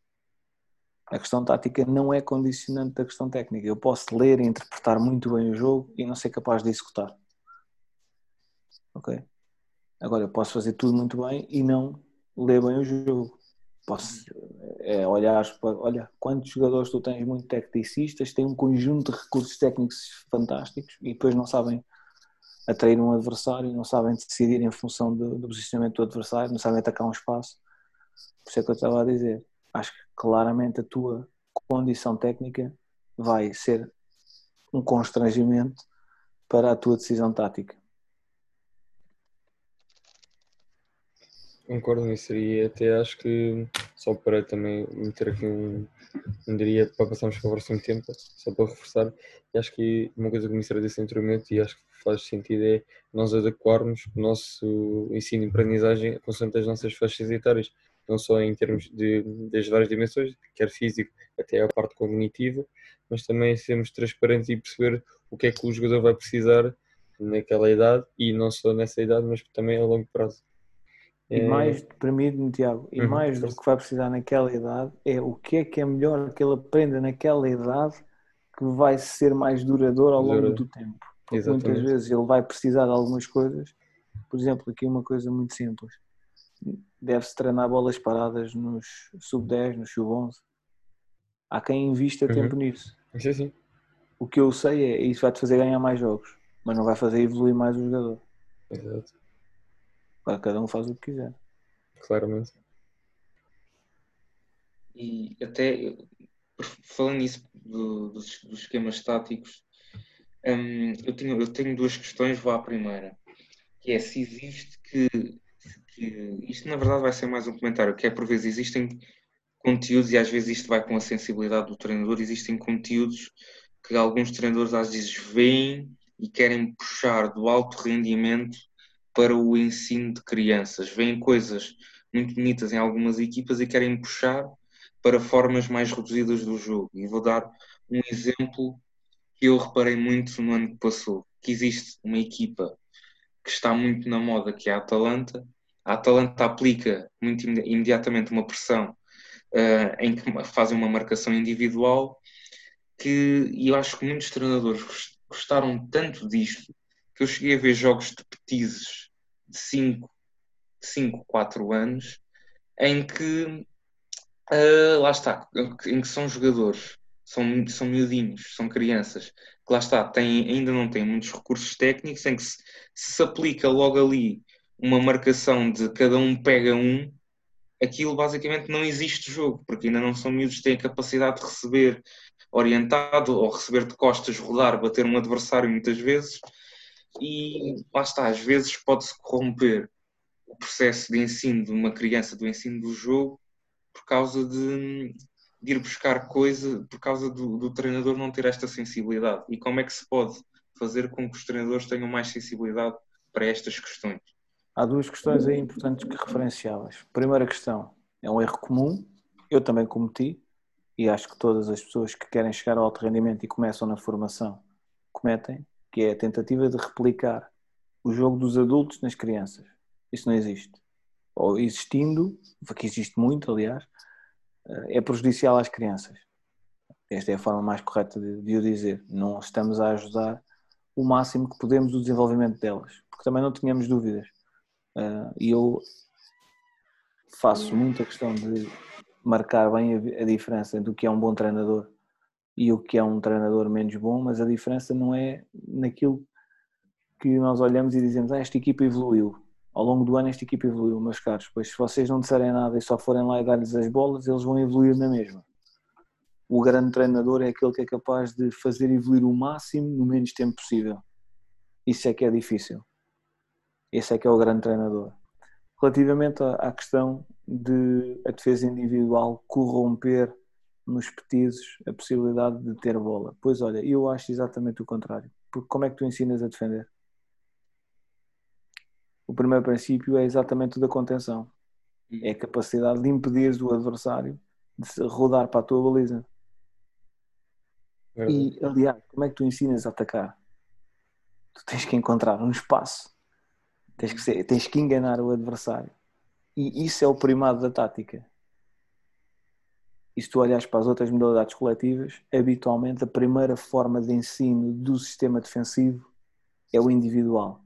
A questão tática não é condicionante da questão técnica. Eu posso ler e interpretar muito bem o jogo e não ser capaz de executar. Ok? Agora, eu posso fazer tudo muito bem e não ler bem o jogo. Posso é, olhar para, olha, quantos jogadores tu tens muito tecnicistas, têm um conjunto de recursos técnicos fantásticos e depois não sabem atrair um adversário, não sabem decidir em função do, do posicionamento do adversário, não sabem atacar um espaço. Por isso é que eu estava a dizer. Acho que claramente a tua condição técnica vai ser um constrangimento para a tua decisão tática. Concordo nisso e até acho que só para também meter aqui um, um diria para passarmos para o próximo tempo, só para reforçar, e acho que uma coisa que o Ministro disse anteriormente e acho que faz sentido é nós adequarmos o nosso ensino e aprendizagem consoante as nossas faixas etárias, não só em termos de, das várias dimensões, quer físico até a parte cognitiva, mas também sermos transparentes e perceber o que é que o jogador vai precisar naquela idade e não só nessa idade, mas também a longo prazo. E é... mais, permite-me, Tiago, e uhum. mais do que vai precisar naquela idade é o que é que é melhor que ele aprenda naquela idade que vai ser mais duradouro ao longo do tempo. Porque muitas vezes ele vai precisar de algumas coisas, por exemplo, aqui uma coisa muito simples. Deve-se treinar bolas paradas nos sub-10, nos sub-11. Há quem invista uhum. tempo nisso. Sim, sim. O que eu sei é isso vai-te fazer ganhar mais jogos, mas não vai fazer evoluir mais o jogador. Exato. Agora cada um faz o que quiser. Claramente. E até falando nisso do, dos, dos, esquemas táticos, hum, eu, tenho, eu tenho duas questões, vou à primeira, que é se existe que, que, isto na verdade vai ser mais um comentário, que é por vezes existem conteúdos, e às vezes isto vai com a sensibilidade do treinador, existem conteúdos que alguns treinadores às vezes veem e querem puxar do alto rendimento para o ensino de crianças. Vêem coisas muito bonitas em algumas equipas e querem puxar para formas mais reduzidas do jogo. E vou dar um exemplo que eu reparei muito no ano que passou, que existe uma equipa que está muito na moda, que é a Atalanta. A Atalanta aplica muito imediatamente uma pressão uh, em que fazem uma marcação individual que eu acho que muitos treinadores gostaram tanto disto que eu cheguei a ver jogos de petizes de 5, 5 4 anos em que uh, lá está, em que são jogadores, são, são miudinhos, são crianças, que lá está, têm, ainda não têm muitos recursos técnicos, em que se, se aplica logo ali uma marcação de cada um pega um, aquilo basicamente não existe jogo, porque ainda não são miúdos que têm a capacidade de receber orientado ou receber de costas, rodar, bater um adversário muitas vezes e lá está, às vezes pode-se corromper o processo de ensino de uma criança, do ensino do jogo, por causa de, de ir buscar coisa, por causa do, do, treinador não ter esta sensibilidade. E como é que se pode fazer com que os treinadores tenham mais sensibilidade para estas questões? Há duas questões aí importantes que referenciavas. Primeira questão, é um erro comum, eu também cometi, e acho que todas as pessoas que querem chegar ao alto rendimento e começam na formação cometem, que é a tentativa de replicar o jogo dos adultos nas crianças. Isso não existe. Ou existindo, que existe muito, aliás, eh, é prejudicial às crianças. Esta é a forma mais correta de, de o dizer. Não estamos a ajudar o máximo que podemos o desenvolvimento delas, porque também não tínhamos dúvidas. Uh, e eu faço muita questão de marcar bem a, diferença entre o que é um bom treinador e o que é um treinador menos bom, mas a diferença não é naquilo que nós olhamos e dizemos, ah, esta equipa evoluiu. Ao longo do ano esta equipa evoluiu, meus caros, pois se vocês não disserem nada e só forem lá e dar-lhes as bolas, eles vão evoluir na mesma. O grande treinador é aquele que é capaz de fazer evoluir o máximo no menos tempo possível. Isso é que é difícil. Esse é que é o grande treinador. Relativamente à questão de a defesa individual corromper nos petizos a possibilidade de ter bola. Pois olha, eu acho exatamente o contrário. Porque como é que tu ensinas a defender? o primeiro princípio é exatamente o da contenção. Hum. É a capacidade de impedir o adversário de rodar para a tua baliza. E, aliás, como é que tu ensinas a atacar? Tu tens que encontrar um espaço, tens que, ser, tens que enganar o adversário. E isso é o primado da tática. E se tu olhas para as outras modalidades coletivas, habitualmente a primeira forma de ensino do sistema defensivo é o individual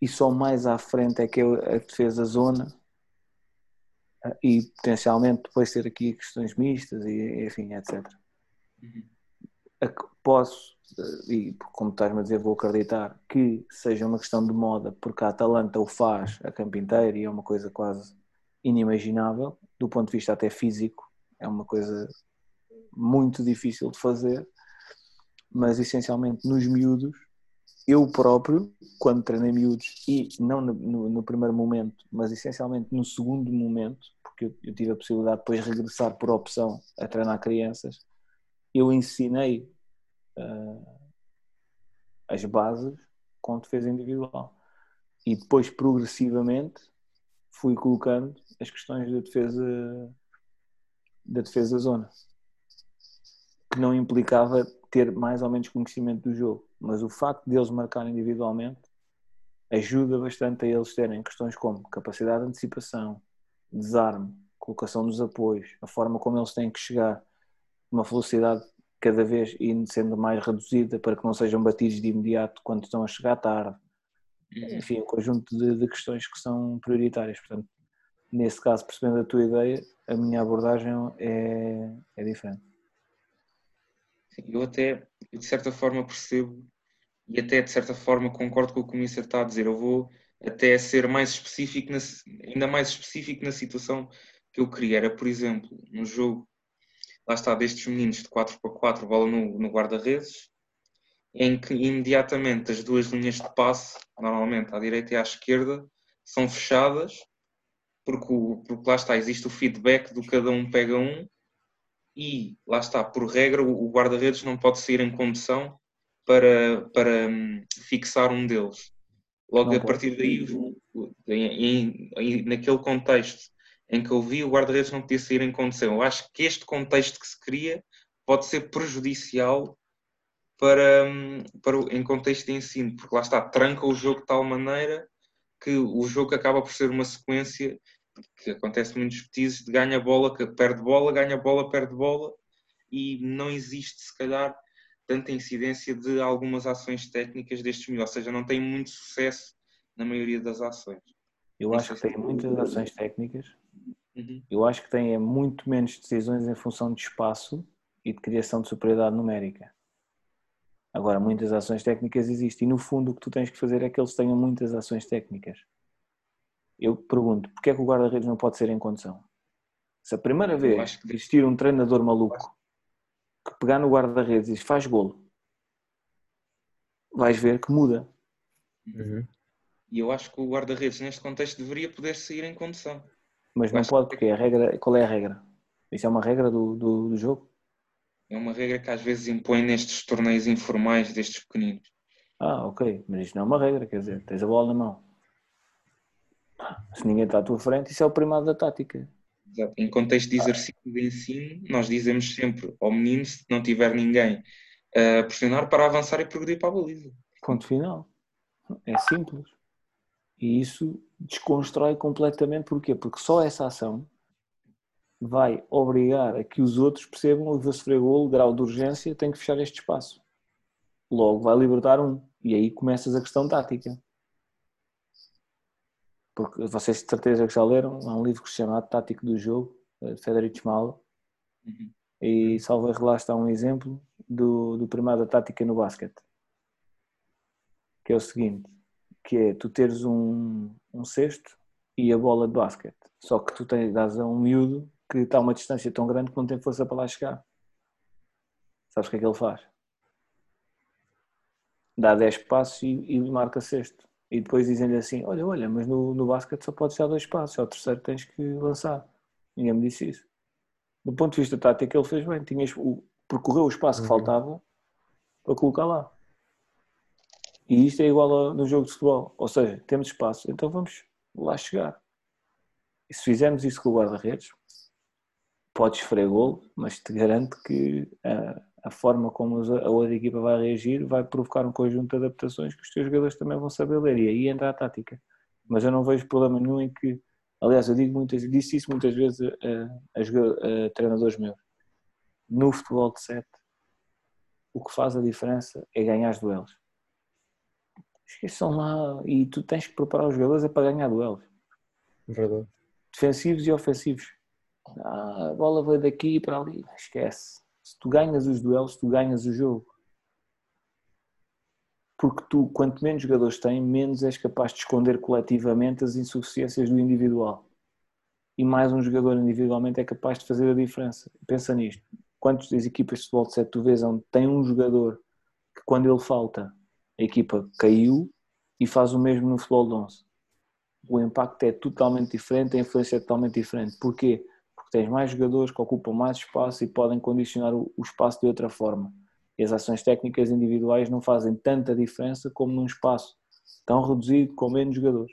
e só mais à frente é que é a defesa zona ah, e potencialmente depois ter aqui questões mistas e enfim, etc. Uhum. Posso, ah, e como estás-me a dizer, vou acreditar que seja uma questão de moda, porque a Atalanta o faz a campo inteiro e é uma coisa quase inimaginável, do ponto de vista até físico, é uma coisa muito difícil de fazer, mas essencialmente nos miúdos eu próprio, quando treinei miúdos, e não no, no, no, primeiro momento, mas essencialmente no segundo momento, porque eu, eu, tive a possibilidade de depois regressar por opção a treinar crianças, eu ensinei uh, as bases com defesa individual. E depois, progressivamente, fui colocando as questões da defesa da defesa zona que não implicava ter mais ou menos conhecimento do jogo mas o facto de eles marcarem individualmente ajuda bastante a eles terem questões como capacidade de antecipação, desarme, colocação dos apoios, a forma como eles têm que chegar, uma velocidade cada vez indo sendo mais reduzida para que não sejam batidos de imediato quando estão a chegar tarde. Uhum. Enfim, um conjunto de, de questões que são prioritárias. Portanto, nesse caso, percebendo a tua ideia, a minha abordagem é, é diferente. Eu até, de certa forma, percebo e até, de certa forma, concordo com o que o Mister está a dizer. Eu vou até ser mais específico, na, ainda mais específico na situação que eu queria. Era, por exemplo, no jogo, lá está, destes meninos de 4 para 4, bola no, no guarda-redes, em que imediatamente as duas linhas de passe, normalmente à direita e à esquerda, são fechadas, porque, o, porque lá está, existe o feedback do cada um pega um, e lá está, por regra, o guarda-redes não pode sair em condução para, para hum, fixar um deles. Logo não a partir daí, em, em, naquele contexto em que eu vi, o guarda-redes não podia sair em condução. Eu acho que este contexto que se cria pode ser prejudicial para, hum, para em contexto de ensino, porque lá está, tranca o jogo de tal maneira que o jogo acaba por ser uma sequência que acontece muitos petizes de ganha bola, que perde bola, ganha bola, perde bola, e não existe, se calhar, tanta incidência de algumas ações técnicas destes miúdos, ou seja, não tem muito sucesso na maioria das ações. Eu acho que tem muitas ações técnicas, uhum. eu acho que tem muito menos decisões em função de espaço e de criação de superioridade numérica. Agora, muitas ações técnicas existem e no fundo o que tu tens que fazer é que eles tenham muitas ações técnicas eu pergunto, porque é que o guarda-redes não pode ser em condição? Se a primeira vez que existir um treinador maluco que pegar no guarda-redes e diz faz golo, vais ver que muda. Uhum. E eu acho que o guarda-redes neste contexto deveria poder sair em condição. Mas não pode, porque a regra, qual é a regra? Isso é uma regra do, do, do jogo? É uma regra que às vezes impõe nestes torneios informais destes pequeninos. Ah, ok, mas isto não é uma regra, quer dizer, tens a bola na mão se ninguém está à tua frente, isso é o primado da tática. Exato. Em contexto de exercício de ensino, nós dizemos sempre ao menino, se não tiver ninguém a pressionar, para avançar e progredir para a baliza. Ponto final. É simples. E isso desconstrói completamente. Porquê? Porque só essa ação vai obrigar a que os outros percebam que vou sofrer golo, grau de urgência, tem que fechar este espaço. Logo vai libertar um. E aí começas a questão tática. Porque vocês de certeza que já leram, há um livro que se chama A Tática do Jogo, de Federico Schmal, uhum. e salvo erro lá está um exemplo do, do primado da tática no basquete. Que é o seguinte, que é tu teres um, um cesto e a bola de basquete. Só que tu tens, dás a um miúdo que está a uma distância tão grande que não tem força para lá chegar. Sabes o que é que ele faz? Dá 10 passos e, e marca sexto. E depois dizem-lhe assim: Olha, olha, mas no, no basquete só podes dar dois passos, ao terceiro tens que lançar. Ninguém me disse isso. Do ponto de vista tático, ele fez bem. Tinhas, o, percorreu o espaço que uhum. faltava para colocar lá. E isto é igual no jogo de futebol. Ou seja, temos espaço, então vamos lá chegar. E se fizermos isso com o guarda-redes, podes sofrer golo, mas te garanto que a, a, forma como a outra equipa vai reagir vai provocar um conjunto de adaptações que os teus jogadores também vão saber ler. E aí entra a tática. Mas eu não vejo problema nenhum em que, aliás, eu digo muitas, disse isso muitas vezes a, a, a, treinadores meus. No futebol de 7, o que faz a diferença é ganhar os. Esqueçam lá e tu tens que preparar os jogadores é para ganhar duelos. Verdade. Defensivos e ofensivos ah, a bola vai daqui para ali. Esquece. Se tu ganhas os duelos, tu ganhas o jogo. Porque tu, quanto menos jogadores tens, menos és capaz de esconder coletivamente as insuficiências do individual. E mais um jogador individualmente é capaz de fazer a diferença. Pensa nisto. Quantas das equipas de futebol de 7 tu vês onde tem um jogador que quando ele falta, a equipa caiu e faz o mesmo no futebol de 11. O impacto é totalmente diferente, a influência é totalmente diferente. Porquê? porque tens mais jogadores que ocupam mais espaço e podem condicionar o, espaço de outra forma. E as ações técnicas individuais não fazem tanta diferença como num espaço tão reduzido com menos jogadores.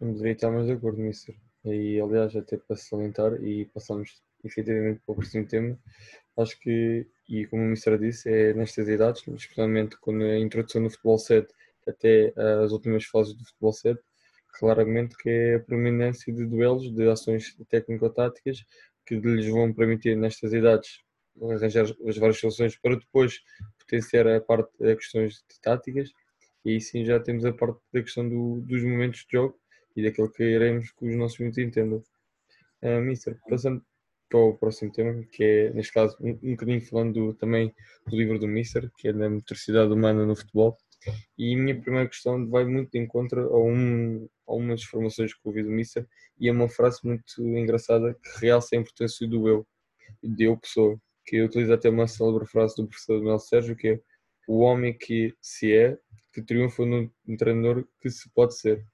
Não deveria estar mais de acordo, Mister. E aliás, até para salientar e passamos efetivamente para o próximo tema, acho que, e como o Mister disse, é nestas idades, especialmente quando a introdução do futebol 7 até as últimas fases do futebol 7, claramente que é a prominência de duelos, de ações técnico-táticas que lhes vão permitir nestas idades arranjar as várias soluções para depois potenciar a parte das questões de táticas e aí sim já temos a parte da questão do, dos momentos de jogo e daquilo que iremos que os nossos minutos entendam. Uh, Mister, passando para o próximo tema, que é, neste caso, um, um bocadinho falando do, também do livro do Mister, que é da motricidade humana no futebol. E a minha primeira questão vai muito de encontro a, um, a umas informações que ouvi do Mister e é uma frase muito engraçada que realça a importância do eu, de eu pessoa, que utiliza até uma célebre frase do professor Manuel Sérgio, que é o homem que se é, que triunfa num treinador que se pode ser.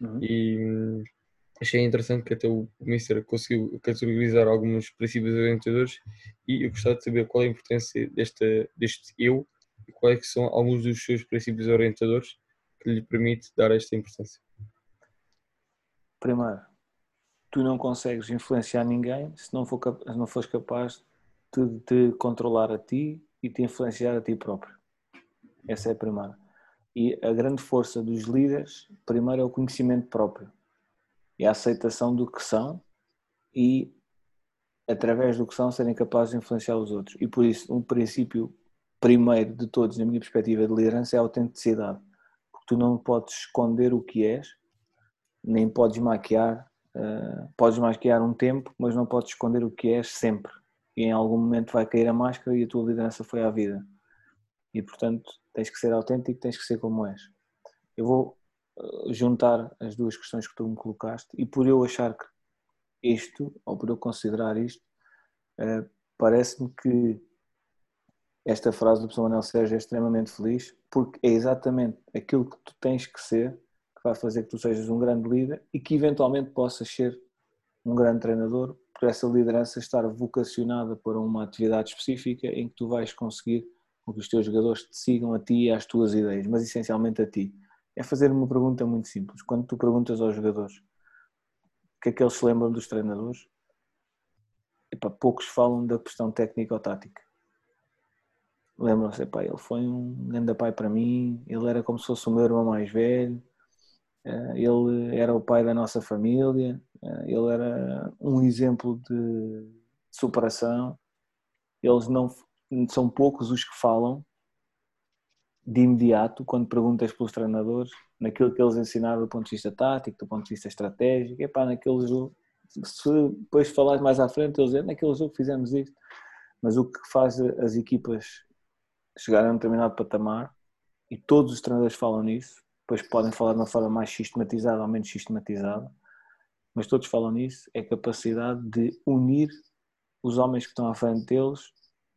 Uhum. E achei interessante que até o Mister conseguiu categorizar alguns princípios orientadores e eu gostava de saber qual é a importância desta, deste eu e quais são alguns dos seus princípios orientadores que lhe permite dar esta importância. Primeiro, tu não consegues influenciar ninguém se não, for, se não fores capaz de te controlar a ti e te influenciar a ti próprio. Essa é a primeira. E a grande força dos líderes, primeiro, é o conhecimento próprio e a aceitação do que são e, através do que são, serem capazes de influenciar os outros. E por isso, um princípio primeiro de todos, na minha perspectiva de liderança, é a autenticidade. Porque tu não podes esconder o que és, nem podes maquiar, uh, podes maquiar um tempo, mas não podes esconder o que és sempre. E em algum momento vai cair a máscara e a tua liderança foi à vida. E portanto, tens que ser autêntico, tens que ser como és. Eu vou juntar as duas questões que tu me colocaste e por eu achar que isto, ou por eu considerar isto, uh, parece-me que esta frase do professor Manuel Sérgio é extremamente feliz porque é exatamente aquilo que tu tens que ser que vai fazer que tu sejas um grande líder e que eventualmente possas ser um grande treinador por essa liderança estar vocacionada para uma atividade específica em que tu vais conseguir que os teus jogadores te sigam a ti e às tuas ideias, mas essencialmente a ti. É fazer uma pergunta muito simples. Quando tu perguntas aos jogadores o que é que eles se lembram dos treinadores, poucos falam da questão técnica ou tática lembram-se, pai, ele foi um grande pai para mim, ele era como se fosse o meu irmão mais velho, eh, ele era o pai da nossa família, Eh, ele era um exemplo de superação. Eles não são poucos os que falam de imediato quando perguntas pelos treinadores naquilo que eles ensinaram do ponto de vista tático, do ponto de vista estratégico, epá, naquele jogo, se depois falares mais à frente, eles dizem, naquele jogo fizemos isto, mas o que faz as equipas chegarem a um determinado patamar, e todos os treinadores falam nisso, depois podem falar de uma forma mais sistematizada ou menos sistematizada, mas todos falam nisso, é a capacidade de unir os homens que estão à frente deles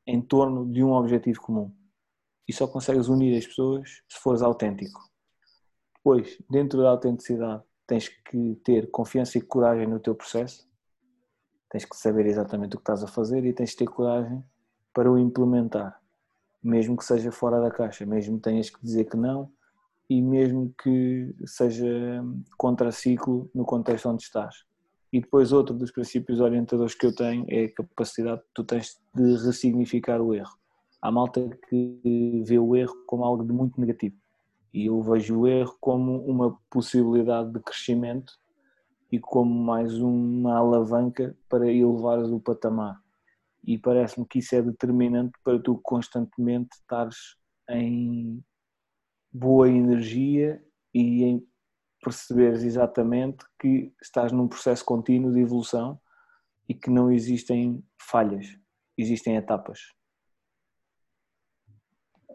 em torno de um objetivo comum. E só consegues unir as pessoas se fores autêntico. Depois, dentro da autenticidade, tens que ter confiança e coragem no teu processo, tens que saber exatamente o que estás a fazer e tens que ter coragem para o implementar, mesmo que seja fora da caixa, mesmo que tenhas que dizer que não e mesmo que seja contraciclo no contexto onde estás. E depois outro dos princípios orientadores que eu tenho é a capacidade que tu tens de ressignificar o erro. Há malta que vê o erro como algo de muito negativo e eu vejo o erro como uma possibilidade de crescimento e como mais uma alavanca para elevares o patamar. E parece-me que isso é determinante para tu constantemente estares em boa energia e em perceberes exatamente que estás num processo contínuo de evolução e que não existem falhas, existem etapas.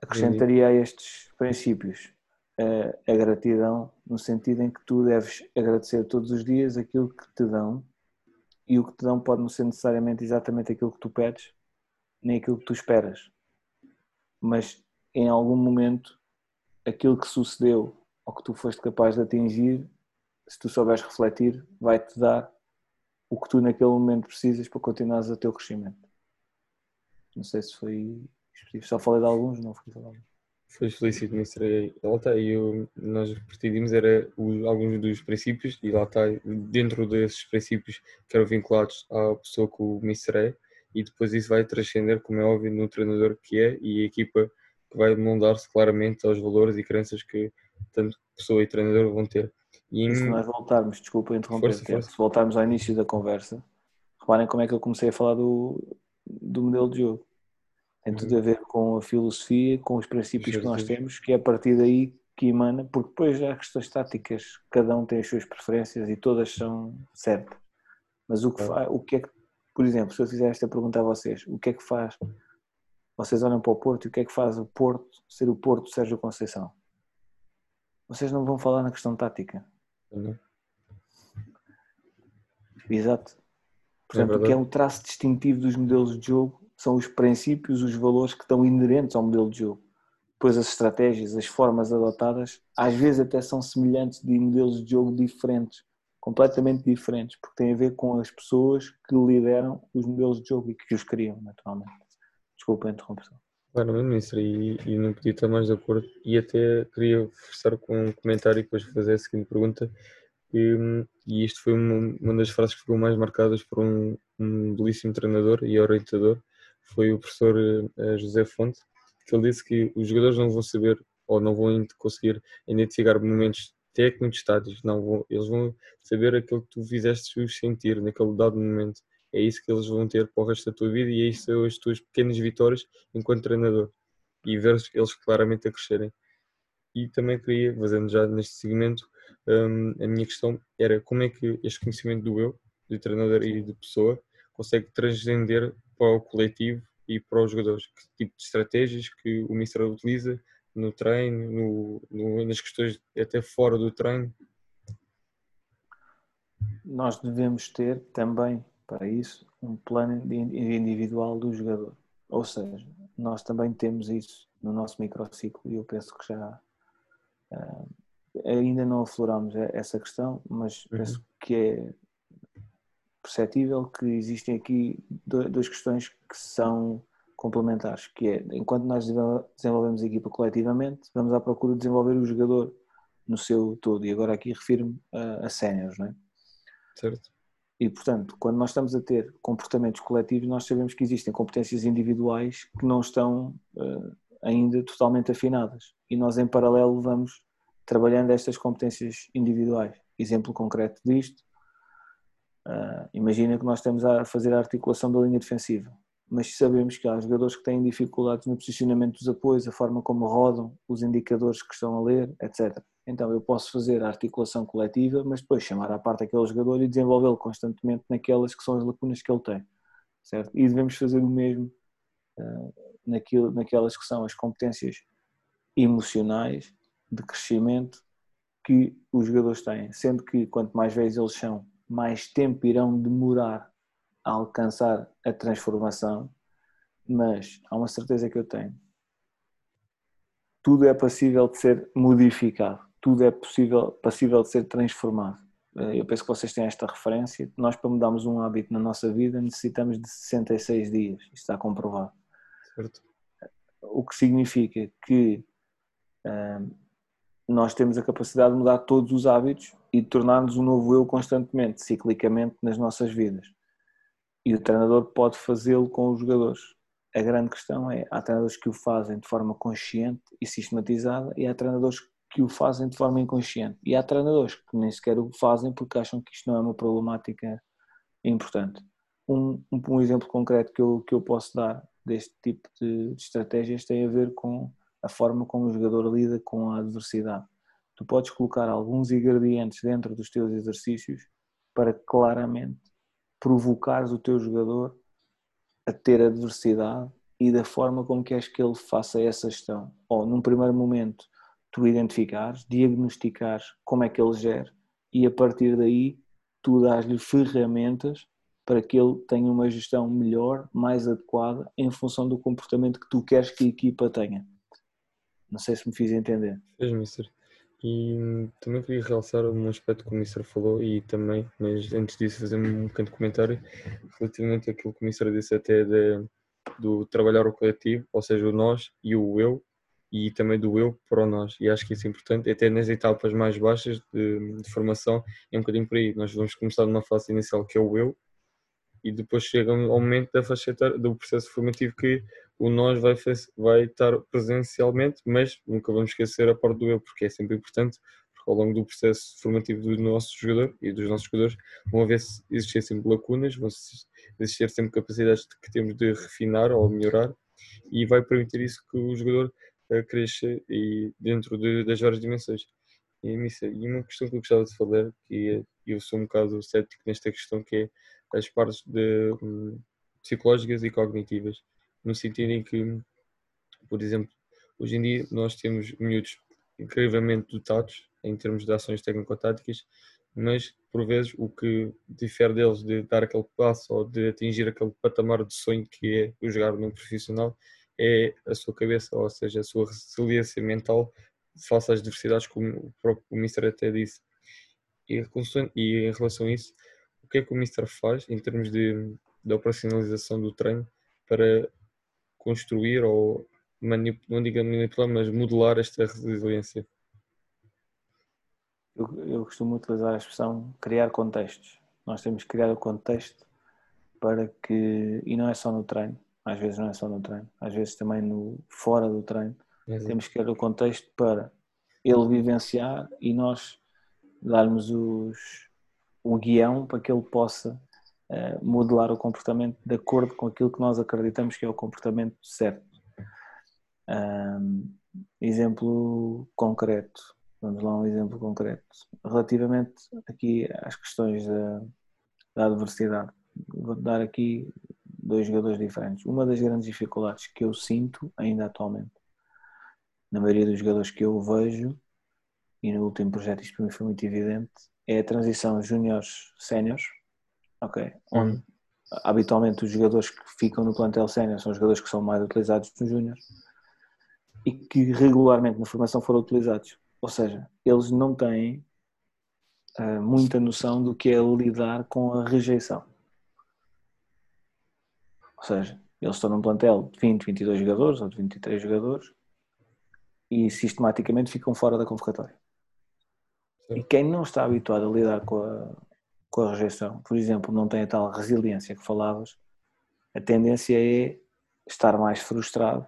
Acrescentaria a estes princípios a, gratidão, no sentido em que tu deves agradecer todos os dias aquilo que te dão e o que te dão pode não ser necessariamente exatamente aquilo que tu pedes, nem aquilo que tu esperas. Mas em algum momento, aquilo que sucedeu ou que tu foste capaz de atingir, se tu souberes refletir, vai-te dar o que tu naquele momento precisas para continuares o teu crescimento. Não sei se foi só falei de alguns, não fui falar. Foi explícito, Mr. Lá está, e nós pretendíamos era alguns dos princípios, e lá está, dentro desses princípios que eram vinculados à pessoa que o Mr. é, e depois isso vai transcender, como é óbvio, no treinador que é e a equipa que vai moldar-se claramente aos valores e crenças que tanto pessoa e treinador vão ter. E, se nós voltarmos, desculpa interromper, força, força. se voltarmos ao início da conversa, reparem como é que eu comecei a falar do, do modelo de jogo. Tem tudo a ver com a filosofia, com os princípios que nós temos, que é a partir daí que emana, porque depois há questões táticas, cada um tem as suas preferências e todas são certas. Mas o que, faz, o que é que, por exemplo, se eu fizer esta pergunta a vocês, o que é que faz? Vocês olham para o Porto e o que é que faz o Porto ser o Porto Sérgio Conceição? Vocês não vão falar na questão tática. Uhum. Exato. Portanto, é o que é um traço distintivo dos modelos de jogo são os princípios, os valores que estão inerentes ao modelo de jogo. Depois as estratégias, as formas adotadas, às vezes até são semelhantes de modelos de jogo diferentes, completamente diferentes, porque tem a ver com as pessoas que lideram os modelos de jogo e que os criam, naturalmente. Desculpa a interrupção. Claro, ministro, e, e não podia estar mais de acordo. E até queria forçar com um comentário e depois fazer a seguinte pergunta. E, e isto foi uma, uma das frases que ficou mais marcadas por um, um belíssimo treinador e orientador, foi o professor uh, José Fonte, que ele disse que os jogadores não vão saber ou não vão conseguir identificar momentos técnicos, táticos, não vão, eles vão saber aquilo que tu fizeste os sentir naquele dado momento. É isso que eles vão ter para o resto da tua vida e é isso são as tuas pequenas vitórias enquanto treinador e ver eles claramente a crescerem. E também queria, fazendo já neste segmento, um, a minha questão era como é que este conhecimento do eu, de treinador e de pessoa, consegue transcender para o coletivo e para os jogadores? Que tipo de estratégias que o Mister utiliza no treino, no, no, nas questões até fora do treino? Nós devemos ter também para isso um plano individual do jogador. Ou seja, nós também temos isso no nosso microciclo e eu penso que já uh, ainda não afloramos essa questão, mas uhum. penso que é perceptível que existem aqui duas questões que são complementares, que é, enquanto nós desenvolvemos a equipa coletivamente, vamos à procura de desenvolver o jogador no seu todo, e agora aqui refiro-me a, a séniores, não é? Certo. E, portanto, quando nós estamos a ter comportamentos coletivos, nós sabemos que existem competências individuais que não estão uh, ainda totalmente afinadas. E nós, em paralelo, vamos trabalhando estas competências individuais. Exemplo concreto disto Uh, imagina que nós estamos a fazer a articulação da linha defensiva, mas sabemos que há jogadores que têm dificuldades no posicionamento dos apoios, a forma como rodam, os indicadores que estão a ler, etc. Então eu posso fazer a articulação coletiva, mas depois chamar à parte aquele jogador e desenvolvê-lo constantemente naquelas que são as lacunas que ele tem, certo? E devemos fazer o mesmo uh, naquilo, naquelas que são as competências emocionais de crescimento que os jogadores têm, sendo que quanto mais vezes eles são, mais tempo irão demorar a alcançar a transformação, mas há uma certeza que eu tenho. Tudo é passível de ser modificado, tudo é possível, passível de ser transformado. Eu penso que vocês têm esta referência. Nós, para mudarmos um hábito na nossa vida, necessitamos de 66 dias. Isto está comprovado. Certo. O que significa que hum, nós temos a capacidade de mudar todos os hábitos e de tornar-nos um novo eu constantemente, ciclicamente nas nossas vidas. E o treinador pode fazê-lo com os jogadores. A grande questão é, há treinadores que o fazem de forma consciente e sistematizada e há treinadores que o fazem de forma inconsciente. E há treinadores que nem sequer o fazem porque acham que isto não é uma problemática importante. Um, um, um exemplo concreto que eu, que eu posso dar deste tipo de, de estratégias tem a ver com a forma como o jogador lida com a adversidade. Tu podes colocar alguns ingredientes dentro dos teus exercícios para claramente provocares o teu jogador a ter adversidade e da forma como queres que ele faça essa gestão. Ou num primeiro momento tu identificares, diagnosticares como é que ele gera e a partir daí tu dás-lhe ferramentas para que ele tenha uma gestão melhor, mais adequada em função do comportamento que tu queres que a equipa tenha. Não sei se me fiz entender. Fez, Mister. E também queria realçar um aspecto que o Mister falou e também, mas antes disso fazer um pequeno comentário relativamente àquilo que o Mister disse até de, do trabalhar o coletivo, ou seja, o nós e o eu, e também do eu para o nós. E acho que isso é importante, até nas etapas mais baixas de, de formação, é um bocadinho por aí. Nós vamos começar numa fase inicial que é o eu, e depois chega ao momento da faixa do processo formativo que o nós vai, vai estar presencialmente, mas nunca vamos esquecer a parte do eu, porque é sempre importante, porque ao longo do processo formativo do nosso jogador e dos nossos jogadores vão haver existir sempre lacunas, vão existir sempre capacidades que temos de refinar ou melhorar e vai permitir isso que o jogador uh, cresça e dentro de, das várias dimensões. E, uma questão que eu gostava de falar, que é, eu sou um bocado cético nesta questão, que é as partes de, um, psicológicas e cognitivas no sentido em que, por exemplo, hoje em dia nós temos miúdos incrivelmente dotados em termos de ações técnico-táticas, mas por vezes o que difere deles de dar aquele passo ou de atingir aquele patamar de sonho que é o jogar num profissional é a sua cabeça, ou seja, a sua resiliência mental face às diversidades, como o próprio Mister até disse. E, e em relação a isso, o que é que o Mister faz em termos de, de operacionalização do treino para construir ou manip, não digo manipular, mas modelar esta resiliência? Eu, eu costumo utilizar a expressão criar contextos. Nós temos que criar o contexto para que, e não é só no treino, às vezes não é só no treino, às vezes também no, fora do treino, Exato. temos que criar o contexto para ele vivenciar e nós darmos os, o guião para que ele possa uh, modelar o comportamento de acordo com aquilo que nós acreditamos que é o comportamento certo. Um, exemplo concreto, vamos lá um exemplo concreto, relativamente aqui às questões da, da adversidade. Vou dar aqui dois jogadores diferentes. Uma das grandes dificuldades que eu sinto ainda atualmente, na maioria dos jogadores que eu vejo, e no último projeto isto para mim foi muito evidente, é a transição júniores-séniores, Ok. Onde habitualmente os jogadores que ficam no plantel sénior são os jogadores que são mais utilizados no Júnior e que regularmente na formação foram utilizados. Ou seja, eles não têm uh, muita noção do que é lidar com a rejeição. Ou seja, eles estão num plantel de 20, 22 jogadores ou de 23 jogadores e sistematicamente ficam fora da convocatória. Sim. E quem não está habituado a lidar com a, com a rejeição, por exemplo, não tem a tal resiliência que falavas, a tendência é estar mais frustrado,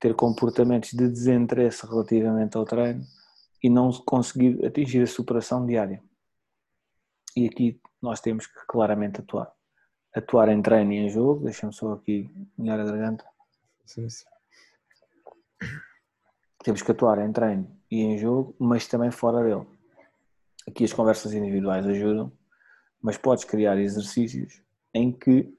ter comportamentos de desinteresse relativamente ao treino e não conseguir atingir a superação diária. E aqui nós temos que claramente atuar. Atuar em treino e em jogo, deixa-me só aqui molhar a garganta. Sim, sim. Temos que atuar em treino e em jogo, mas também fora dele. Aqui as conversas individuais ajudam, mas podes criar exercícios em que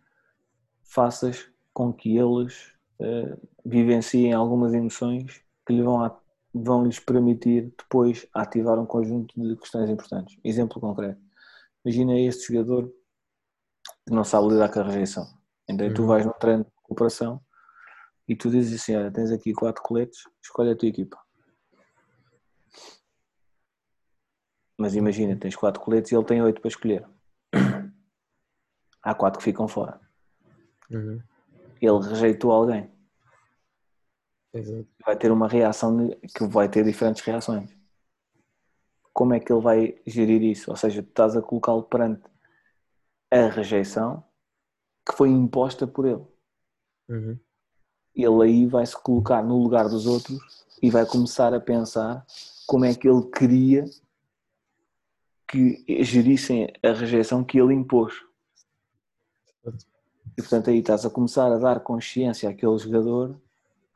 faças com que eles uh, vivenciem algumas emoções que lhe vão, a, vão lhes permitir depois ativar um conjunto de questões importantes. Exemplo concreto. Imagina este jogador que não sabe lidar com a rejeição. Então uhum. tu vais num treino de recuperação e tu dizes assim, olha, tens aqui quatro coletes, escolhe a tua equipa. Mas imagina, tens quatro coletes e ele tem oito para escolher. Há quatro que ficam fora. Uhum. Ele rejeitou alguém. Exato. Vai ter uma reação que vai ter diferentes reações. Como é que ele vai gerir isso? Ou seja, tu estás a colocá-lo perante a rejeição que foi imposta por ele. Uhum. Ele aí vai se colocar no lugar dos outros e vai começar a pensar como é que ele queria que gerissem a rejeição que ele impôs. E portanto aí estás a começar a dar consciência àquele jogador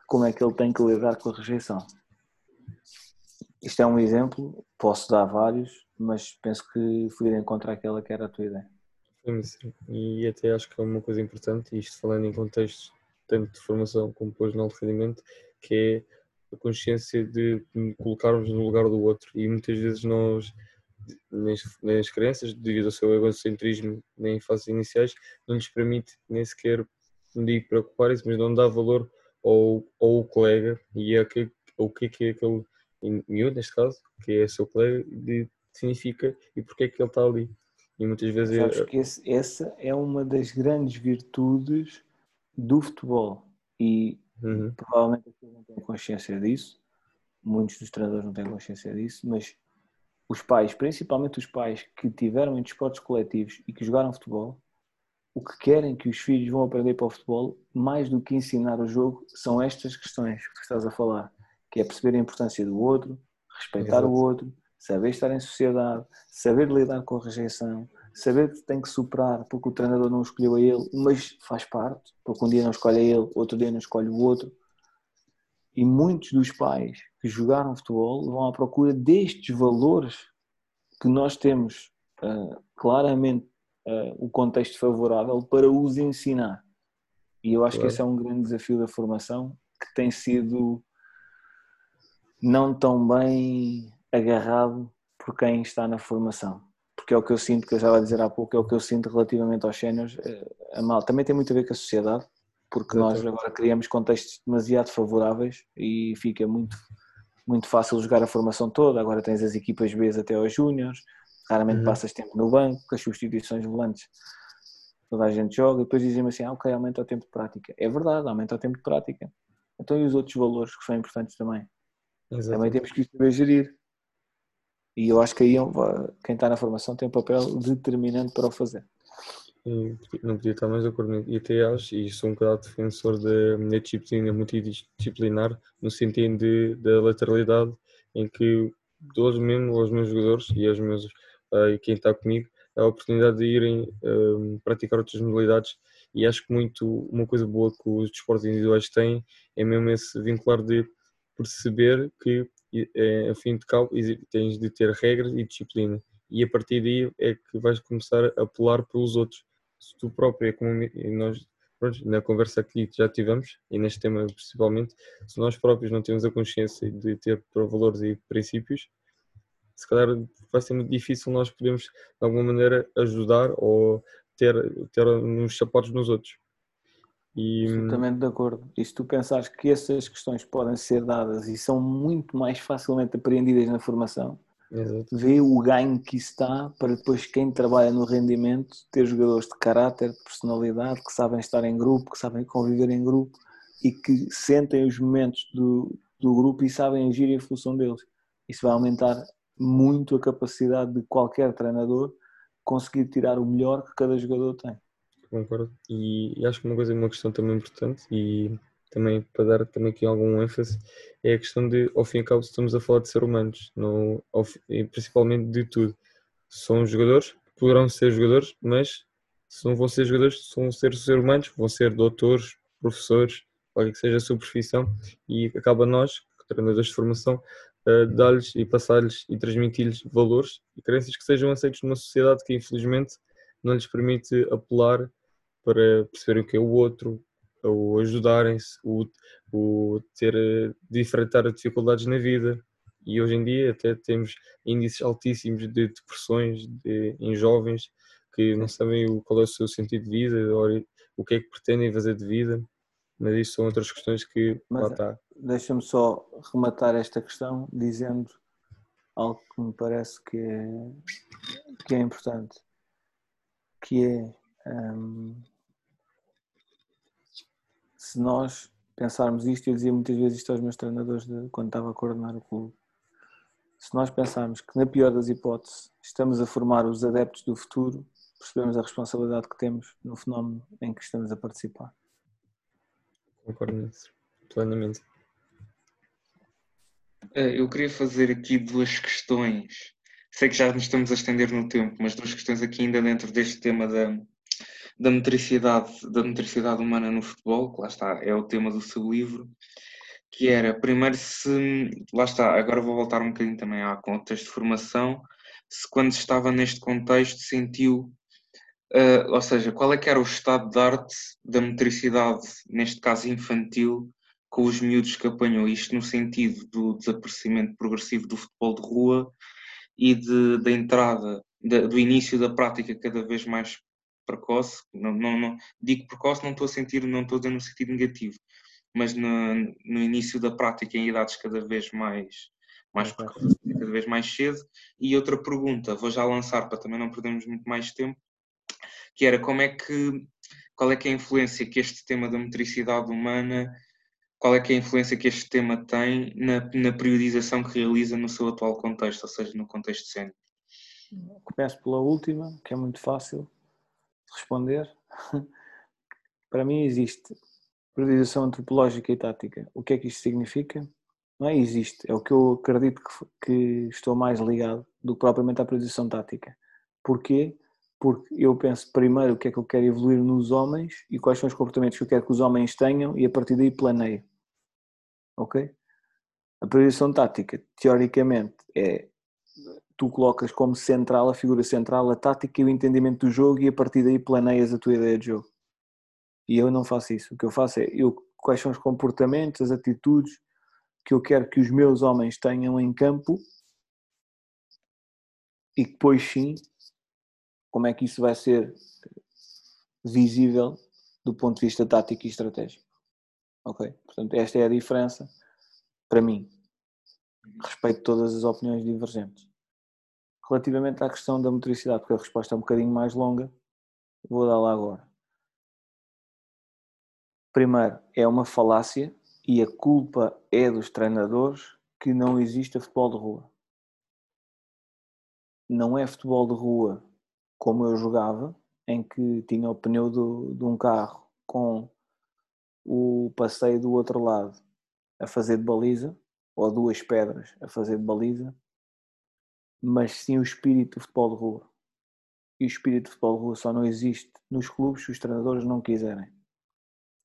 como é que ele tem que lidar com a rejeição. Isto é um exemplo, posso dar vários, mas penso que fui encontrar aquela que era a tua ideia. Sim, e até acho que é uma coisa importante, isto falando em contextos tanto de formação como depois no rendimento, que é a consciência de colocarmos no lugar do outro e muitas vezes nós nas, nas crianças, devido ao seu egocentrismo em fases iniciais, não lhes permite nem sequer, não digo preocupar-se, mas não dá valor ao, ao colega e a que, o que é que é aquele miúdo, neste caso, que é seu colega, de, significa e porque é que ele está ali. E muitas vezes. Sabes é... que esse, essa é uma das grandes virtudes do futebol e uhum. provavelmente as pessoas não têm consciência disso, muitos dos treinadores não têm consciência disso, mas os pais, principalmente os pais que tiveram em desportos coletivos e que jogaram futebol, o que querem que os filhos vão aprender para o futebol, mais do que ensinar o jogo, são estas questões que estás a falar, que é perceber a importância do outro, respeitar Exato. o outro, saber estar em sociedade, saber lidar com a rejeição, saber que tem que superar porque o treinador não escolheu a ele, mas faz parte, porque um dia não escolhe a ele, outro dia não escolhe o outro. E muitos dos pais que jogaram futebol vão à procura destes valores que nós temos uh, claramente uh, o contexto favorável para os ensinar. E eu acho claro. que esse é um grande desafio da formação que tem sido não tão bem agarrado por quem está na formação. Porque é o que eu sinto, que eu já estava a dizer há pouco, é o que eu sinto relativamente aos séniores. Eh, a mal também tem muito a ver com a sociedade, porque nós agora criamos contextos demasiado favoráveis e fica muito, muito fácil jogar a formação toda. Agora tens as equipas B até aos júniores, raramente uhum. passas tempo no banco, com as substituições volantes toda a gente joga, e depois dizem-me assim, ah, ok, aumenta o tempo de prática. É verdade, aumenta o tempo de prática. Então e os outros valores que são importantes também? Exatamente. Também temos que saber gerir. E eu acho que aí é quem está na formação tem um papel determinante para o fazer não podia estar mais de acordo. E até acho, e sou um bocado defensor da, da disciplina multidisciplinar, no sentido de, da lateralidade, em que dou mesmo aos meus jogadores e aos meus uh, e quem está comigo a oportunidade de irem uh, praticar outras modalidades. E acho que muito uma coisa boa que os desportos individuais têm é mesmo esse vincular de perceber que, é, a fim de cabo, tens de ter regras e disciplina e a partir daí é que vais começar a pular pelos outros se tu próprio, como nós na conversa que já tivemos, e neste tema principalmente, se nós próprios não temos a consciência de ter valores e princípios, se calhar vai ser muito difícil nós podermos de alguma maneira ajudar ou ter, ter uns sapatos nos outros. E... Absolutamente de acordo. E se tu pensares que essas questões podem ser dadas e são muito mais facilmente apreendidas na formação, Exato. vê o ganho que isso está para depois quem trabalha no rendimento ter jogadores de caráter, de personalidade, que sabem estar em grupo, que sabem conviver em grupo e que sentem os momentos do, do grupo e sabem agir em função deles. Isso vai aumentar muito a capacidade de qualquer treinador conseguir tirar o melhor que cada jogador tem. Concordo. E, e acho que uma coisa, uma questão também importante e também para dar também aqui algum ênfase, é a questão de, ao fim e ao cabo, estamos a falar de ser humanos, não, principalmente de tudo. São jogadores, poderão ser jogadores, mas se não vão ser jogadores, ser seres humanos, vão ser doutores, professores, qualquer que seja a sua profissão, e acaba nós, treinadores de formação, dar-lhes e passar-lhes e transmitir-lhes valores e crenças que sejam aceitos numa sociedade que infelizmente não lhes permite apelar para perceber o que é o outro, ou ajudarem-se, o, o ter de enfrentar dificuldades na vida. E hoje em dia até temos índices altíssimos de depressões de, em jovens que não sabem o, qual é o seu sentido de vida, ou o que é que pretendem fazer de vida, mas isso são outras questões que mas, lá está. Deixa-me só rematar esta questão dizendo algo que me parece que é, que é importante, que é hum, se nós pensarmos isto, eu dizia muitas vezes isto aos meus treinadores de, quando estava a coordenar o clube, se nós pensarmos que na pior das hipóteses estamos a formar os adeptos do futuro, percebemos a responsabilidade que temos no fenómeno em que estamos a participar. Concordo nisso, plenamente. Eh, eu queria fazer aqui duas questões. Sei que já nos estamos a estender no tempo, mas duas questões aqui ainda dentro deste tema da, da metricidade, da metricidade humana no futebol, que lá está, é o tema do seu livro, que era, primeiro se, lá está, agora vou voltar um bocadinho também ao contexto de formação, se quando estava neste contexto sentiu, uh, ou seja, qual é que era o estado de arte da metricidade, neste caso infantil, com os miúdos que apanhou, isto no sentido do desaparecimento progressivo do futebol de rua e de, da entrada, da, do início da prática cada vez mais precoce, não, não, não, digo precoce, não estou a sentir, não estou a dizer no sentido negativo, mas no, no início da prática em idades cada vez mais, mais precoces, cada vez mais cedo. E outra pergunta, vou já lançar para também não perdermos muito mais tempo, que era como é que, qual é que é a influência que este tema da motricidade humana, qual é que é a influência que este tema tem na, na periodização que realiza no seu atual contexto, ou seja, no contexto cénico? Começo pela última, que é muito fácil responder. [laughs] Para mim existe periodização antropológica e tática. O que é que isto significa? Não é existe, é o que eu acredito que, que estou mais ligado do que propriamente à periodização tática. Porquê? Porque eu penso primeiro o que é que eu quero evoluir nos homens e quais são os comportamentos que eu quero que os homens tenham e a partir daí planeio. Ok? A periodização tática, teoricamente, é tu colocas como central, a figura central, a tática e o entendimento do jogo e a partir daí planeias a tua ideia de jogo. E eu não faço isso. O que eu faço é eu, quais são os comportamentos, as atitudes que eu quero que os meus homens tenham em campo e depois sim como é que isso vai ser visível do ponto de vista tático e estratégico. Ok? Portanto, esta é a diferença para mim. Respeito todas as opiniões divergentes. Relativamente à questão da motricidade, porque a resposta é um bocadinho mais longa, vou dá-la agora. Primeiro, é uma falácia e a culpa é dos treinadores que não existe futebol de rua. Não é futebol de rua como eu jogava, em que tinha o pneu do, de um carro com o passeio do outro lado a fazer de baliza, ou duas pedras a fazer de baliza, mas sim o espírito do futebol de rua. E o espírito do futebol de rua só não existe nos clubes se os treinadores não quiserem.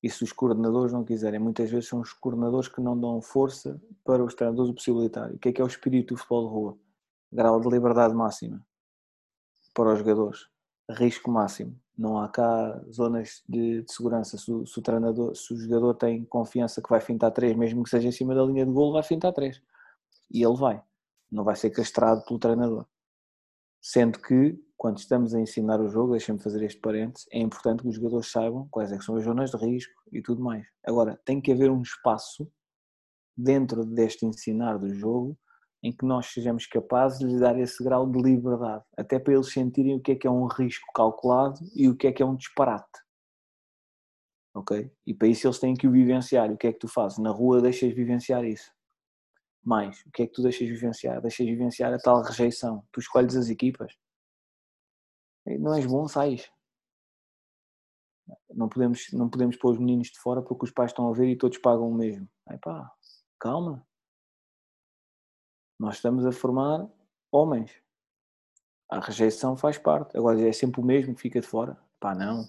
E se os coordenadores não quiserem. Muitas vezes são os coordenadores que não dão força para os treinadores o possibilitar. O que é que é o espírito do futebol de rua? Grau de liberdade máxima para os jogadores. Risco máximo. Não há cá zonas de, de segurança. Se o, se o, treinador, se o jogador tem confiança que vai fintar três, mesmo que seja em cima da linha de golo, vai fintar três. E ele vai não vai ser castrado pelo treinador. Sendo que, quando estamos a ensinar o jogo, deixem-me fazer este parênteses, é importante que os jogadores saibam quais é são as zonas de risco e tudo mais. Agora, tem que haver um espaço dentro deste ensinar do jogo em que nós sejamos capazes de lhes dar esse grau de liberdade, até para eles sentirem o que é que é um risco calculado e o que é que é um disparate. Ok? E para isso eles têm que o vivenciar. O que é que tu fazes? Na rua deixas vivenciar isso mais. O que é que tu deixas vivenciar? Deixas vivenciar a tal rejeição. Tu escolhes as equipas. Não és bom, sais. Não podemos, não podemos pôr os meninos de fora porque os pais estão a ver e todos pagam o mesmo. Aí pá, calma. Nós estamos a formar homens. a rejeição faz parte. Agora, é sempre o mesmo que fica de fora? Pá, não.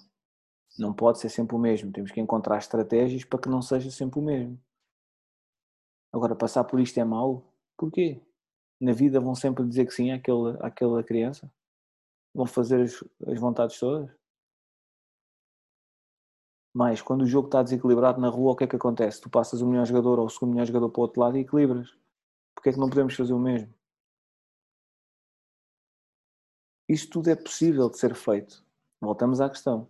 Não pode ser sempre o mesmo. Temos que encontrar estratégias para que não seja sempre o mesmo. Agora, passar por isto é mau? Porquê? Na vida vão sempre dizer que sim àquele, àquela criança? Vão fazer as, as vontades todas? Mas quando o jogo está desequilibrado na rua, o que é que acontece? Tu passas o melhor jogador ou o segundo melhor jogador para o outro lado e equilibras. Porquê é que não podemos fazer o mesmo? Isto tudo é possível de ser feito. Voltamos à questão.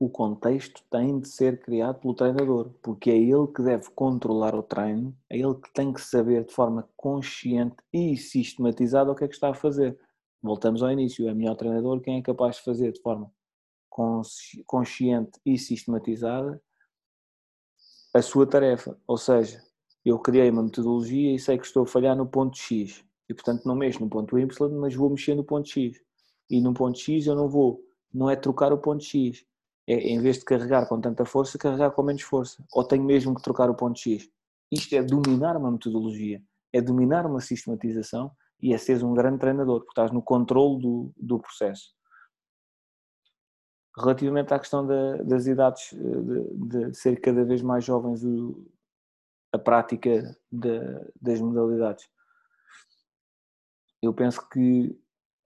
O contexto tem de ser criado pelo treinador, porque é ele que deve controlar o treino, é ele que tem que saber de forma consciente e sistematizada o que é que está a fazer. Voltamos ao início, é melhor treinador quem é capaz de fazer de forma consciente e sistematizada a sua tarefa. Ou seja, eu criei uma metodologia e sei que estou a falhar no ponto X e portanto não mexo no ponto Y, mas vou mexer no ponto X. E no ponto X eu não vou, não é trocar o ponto X, é em vez de carregar com tanta força, carregar com menos força. Ou tenho mesmo que trocar o ponto X. Isto é dominar uma metodologia, é dominar uma sistematização e é seres um grande treinador, porque estás no controle do, do processo. Relativamente à questão da, das idades, de, de, ser cada vez mais jovens, o, a prática de, das modalidades eu penso que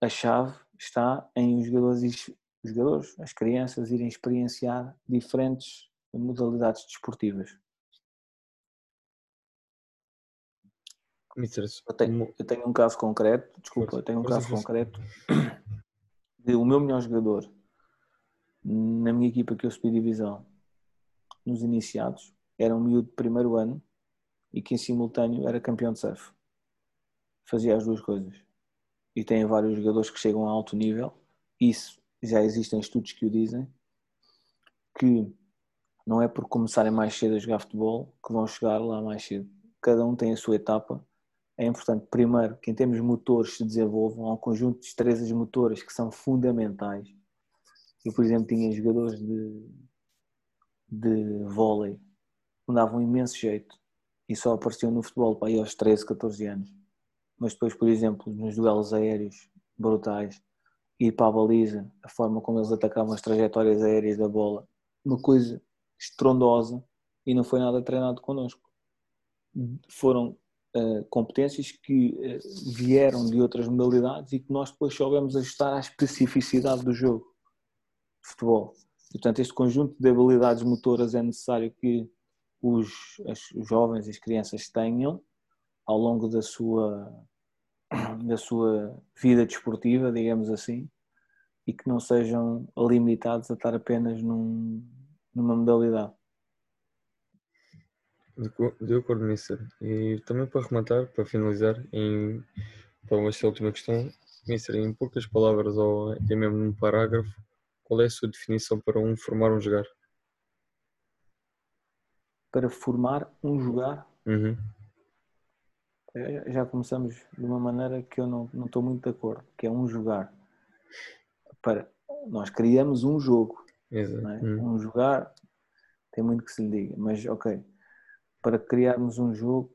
a chave está em os jogadores, os jogadores, as crianças irem experienciar diferentes modalidades desportivas. Eu tenho, eu tenho um caso concreto, desculpa, eu tenho um caso concreto de o meu melhor jogador na minha equipa que eu subi divisão nos iniciados era um miúdo de primeiro ano e que em simultâneo era campeão de surf fazia as duas coisas. E tem vários jogadores que chegam a alto nível. Isso já existem estudos que o dizem. Que não é por começarem mais cedo a jogar futebol que vão chegar lá mais cedo. Cada um tem a sua etapa. É importante, primeiro, que em termos motores se desenvolvam. Há um conjunto de destrezas motoras que são fundamentais. Eu, por exemplo, tinha jogadores de, de vôlei que davam imenso jeito e só apareciam no futebol para aí aos 13, 14 anos mas depois, por exemplo, nos duelos aéreos brutais, ir para a baliza, a forma como eles atacavam as trajetórias aéreas da bola, uma coisa estrondosa e não foi nada treinado connosco. Foram uh, competências que uh, vieram de outras modalidades e que nós depois soubemos ajustar à especificidade do jogo de futebol. Portanto, este conjunto de habilidades motoras é necessário que os, as, os jovens e as crianças tenham ao longo da sua, da sua vida desportiva, digamos assim, e que não sejam limitados a estar apenas num, numa modalidade. De acordo, Mister. E também para rematar, para finalizar, em, para esta última questão, Mister, em poucas palavras ou até mesmo num parágrafo, qual é a sua definição para um formar um jogar? Para formar um jogar? Uhum já começamos de uma maneira que eu não, não estou muito de acordo, que é um jogar. Para, nós criamos um jogo. Exato. É? Hum. Um jogar tem muito que se lhe diga, mas ok. Para criarmos um jogo,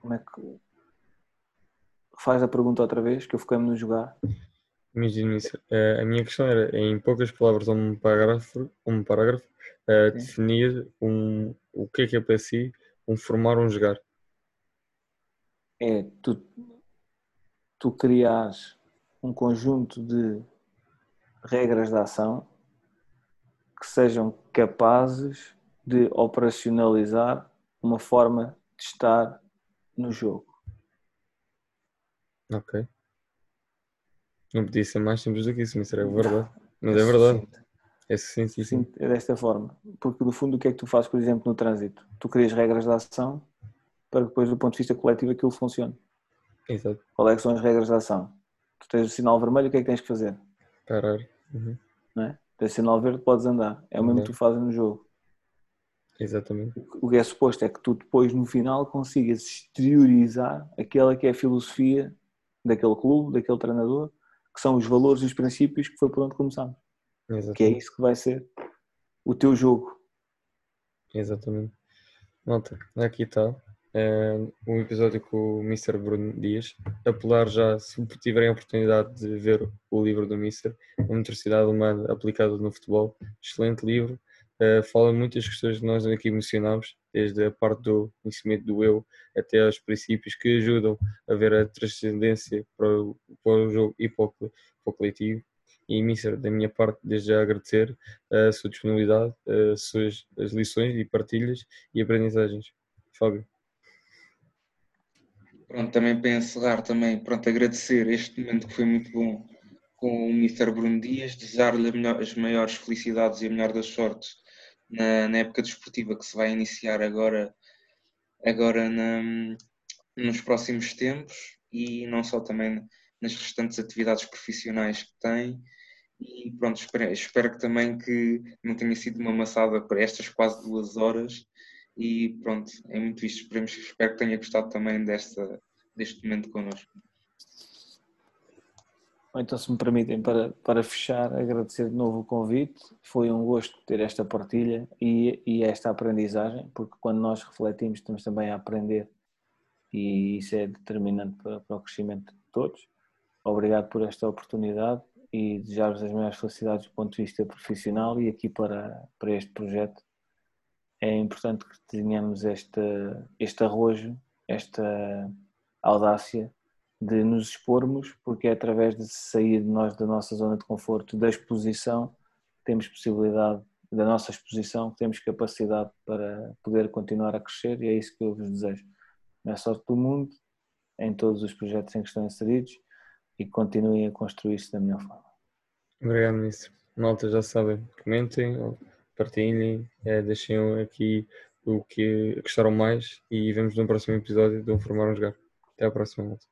como é que. Faz a pergunta outra vez, que eu fiquei-me no jogar. Isso. Eh, a minha questão era, em poucas palavras, um parágrafo, um parágrafo uh, definir um, o que é que é para si um formar um jogar é tu, tu criares um conjunto de regras de ação que sejam capazes de operacionalizar uma forma de estar no jogo. Ok. Não podia ser mais simples do que isso, mas é verdade. Mas é verdade. É sim, sim, sim. É desta forma. Porque, no fundo, o que é que tu fazes, por exemplo, no trânsito? Tu crias regras de ação para depois, do ponto de vista coletivo, aquilo funcione. Exato. Qual é que são as regras de ação? Tu tens o sinal vermelho, o que é que tens que fazer? Parar. Uhum. Não é? Tens sinal verde, podes andar. É o mesmo que tu fazes no jogo. Exatamente. O que é suposto é que tu depois, no final, consigas exteriorizar aquela que é a filosofia daquele clube, daquele treinador, que são os valores e os princípios que foi por onde começamos. Exatamente. Que é isso que vai ser o teu jogo. Exatamente. Malta, aqui está. Um episódio com o Mr. Bruno Dias. Apelar já, se tiverem a oportunidade de ver o livro do Mr. A Motricidade Humana Aplicada no Futebol. Excelente livro. Uh, fala muitas questões que nós aqui mencionamos, desde a parte do conhecimento do eu até aos princípios que ajudam a ver a transcendência para o, para o jogo e para o, para o coletivo e Mister, da minha parte, desde já agradecer a sua disponibilidade, as suas as lições e partilhas e aprendizagens. Fábio. Pronto, também para encerrar, também, pronto, agradecer este momento que foi muito bom com o Mr. Bruno Dias, desejar-lhe as maiores felicidades e a melhor das sortes na, na, época desportiva que se vai iniciar agora, agora na, nos próximos tempos e não só também nas restantes atividades profissionais que tem e pronto, espero, espero que também que não tenha sido uma maçada para estas quase duas horas e pronto, é muito visto, esperemos, espero que tenha gostado também desta, deste momento connosco. Então, se me permitem, para, para fechar, agradecer de novo o convite. Foi um gosto ter esta partilha e, e esta aprendizagem, porque quando nós refletimos, estamos também a aprender e isso é determinante para, para o crescimento de todos. Obrigado por esta oportunidade e desejar-vos as maiores felicidades do ponto de vista profissional e aqui para, para este projeto. É importante que tenhamos este, este arrojo, esta audácia de nos expormos, porque é através de sair de nós da nossa zona de conforto, da exposição, temos possibilidade, da nossa exposição, temos capacidade para poder continuar a crescer e é isso que eu vos desejo. Na sorte do mundo, em todos os projetos em que estão inseridos e continuem a construir-se da melhor forma. Obrigado, Ministro. Malta, já sabem, comentem, partilhem, é, deixem aqui o que gostaram mais e vemos no próximo episódio Um Formar um Jogar. Até à próxima.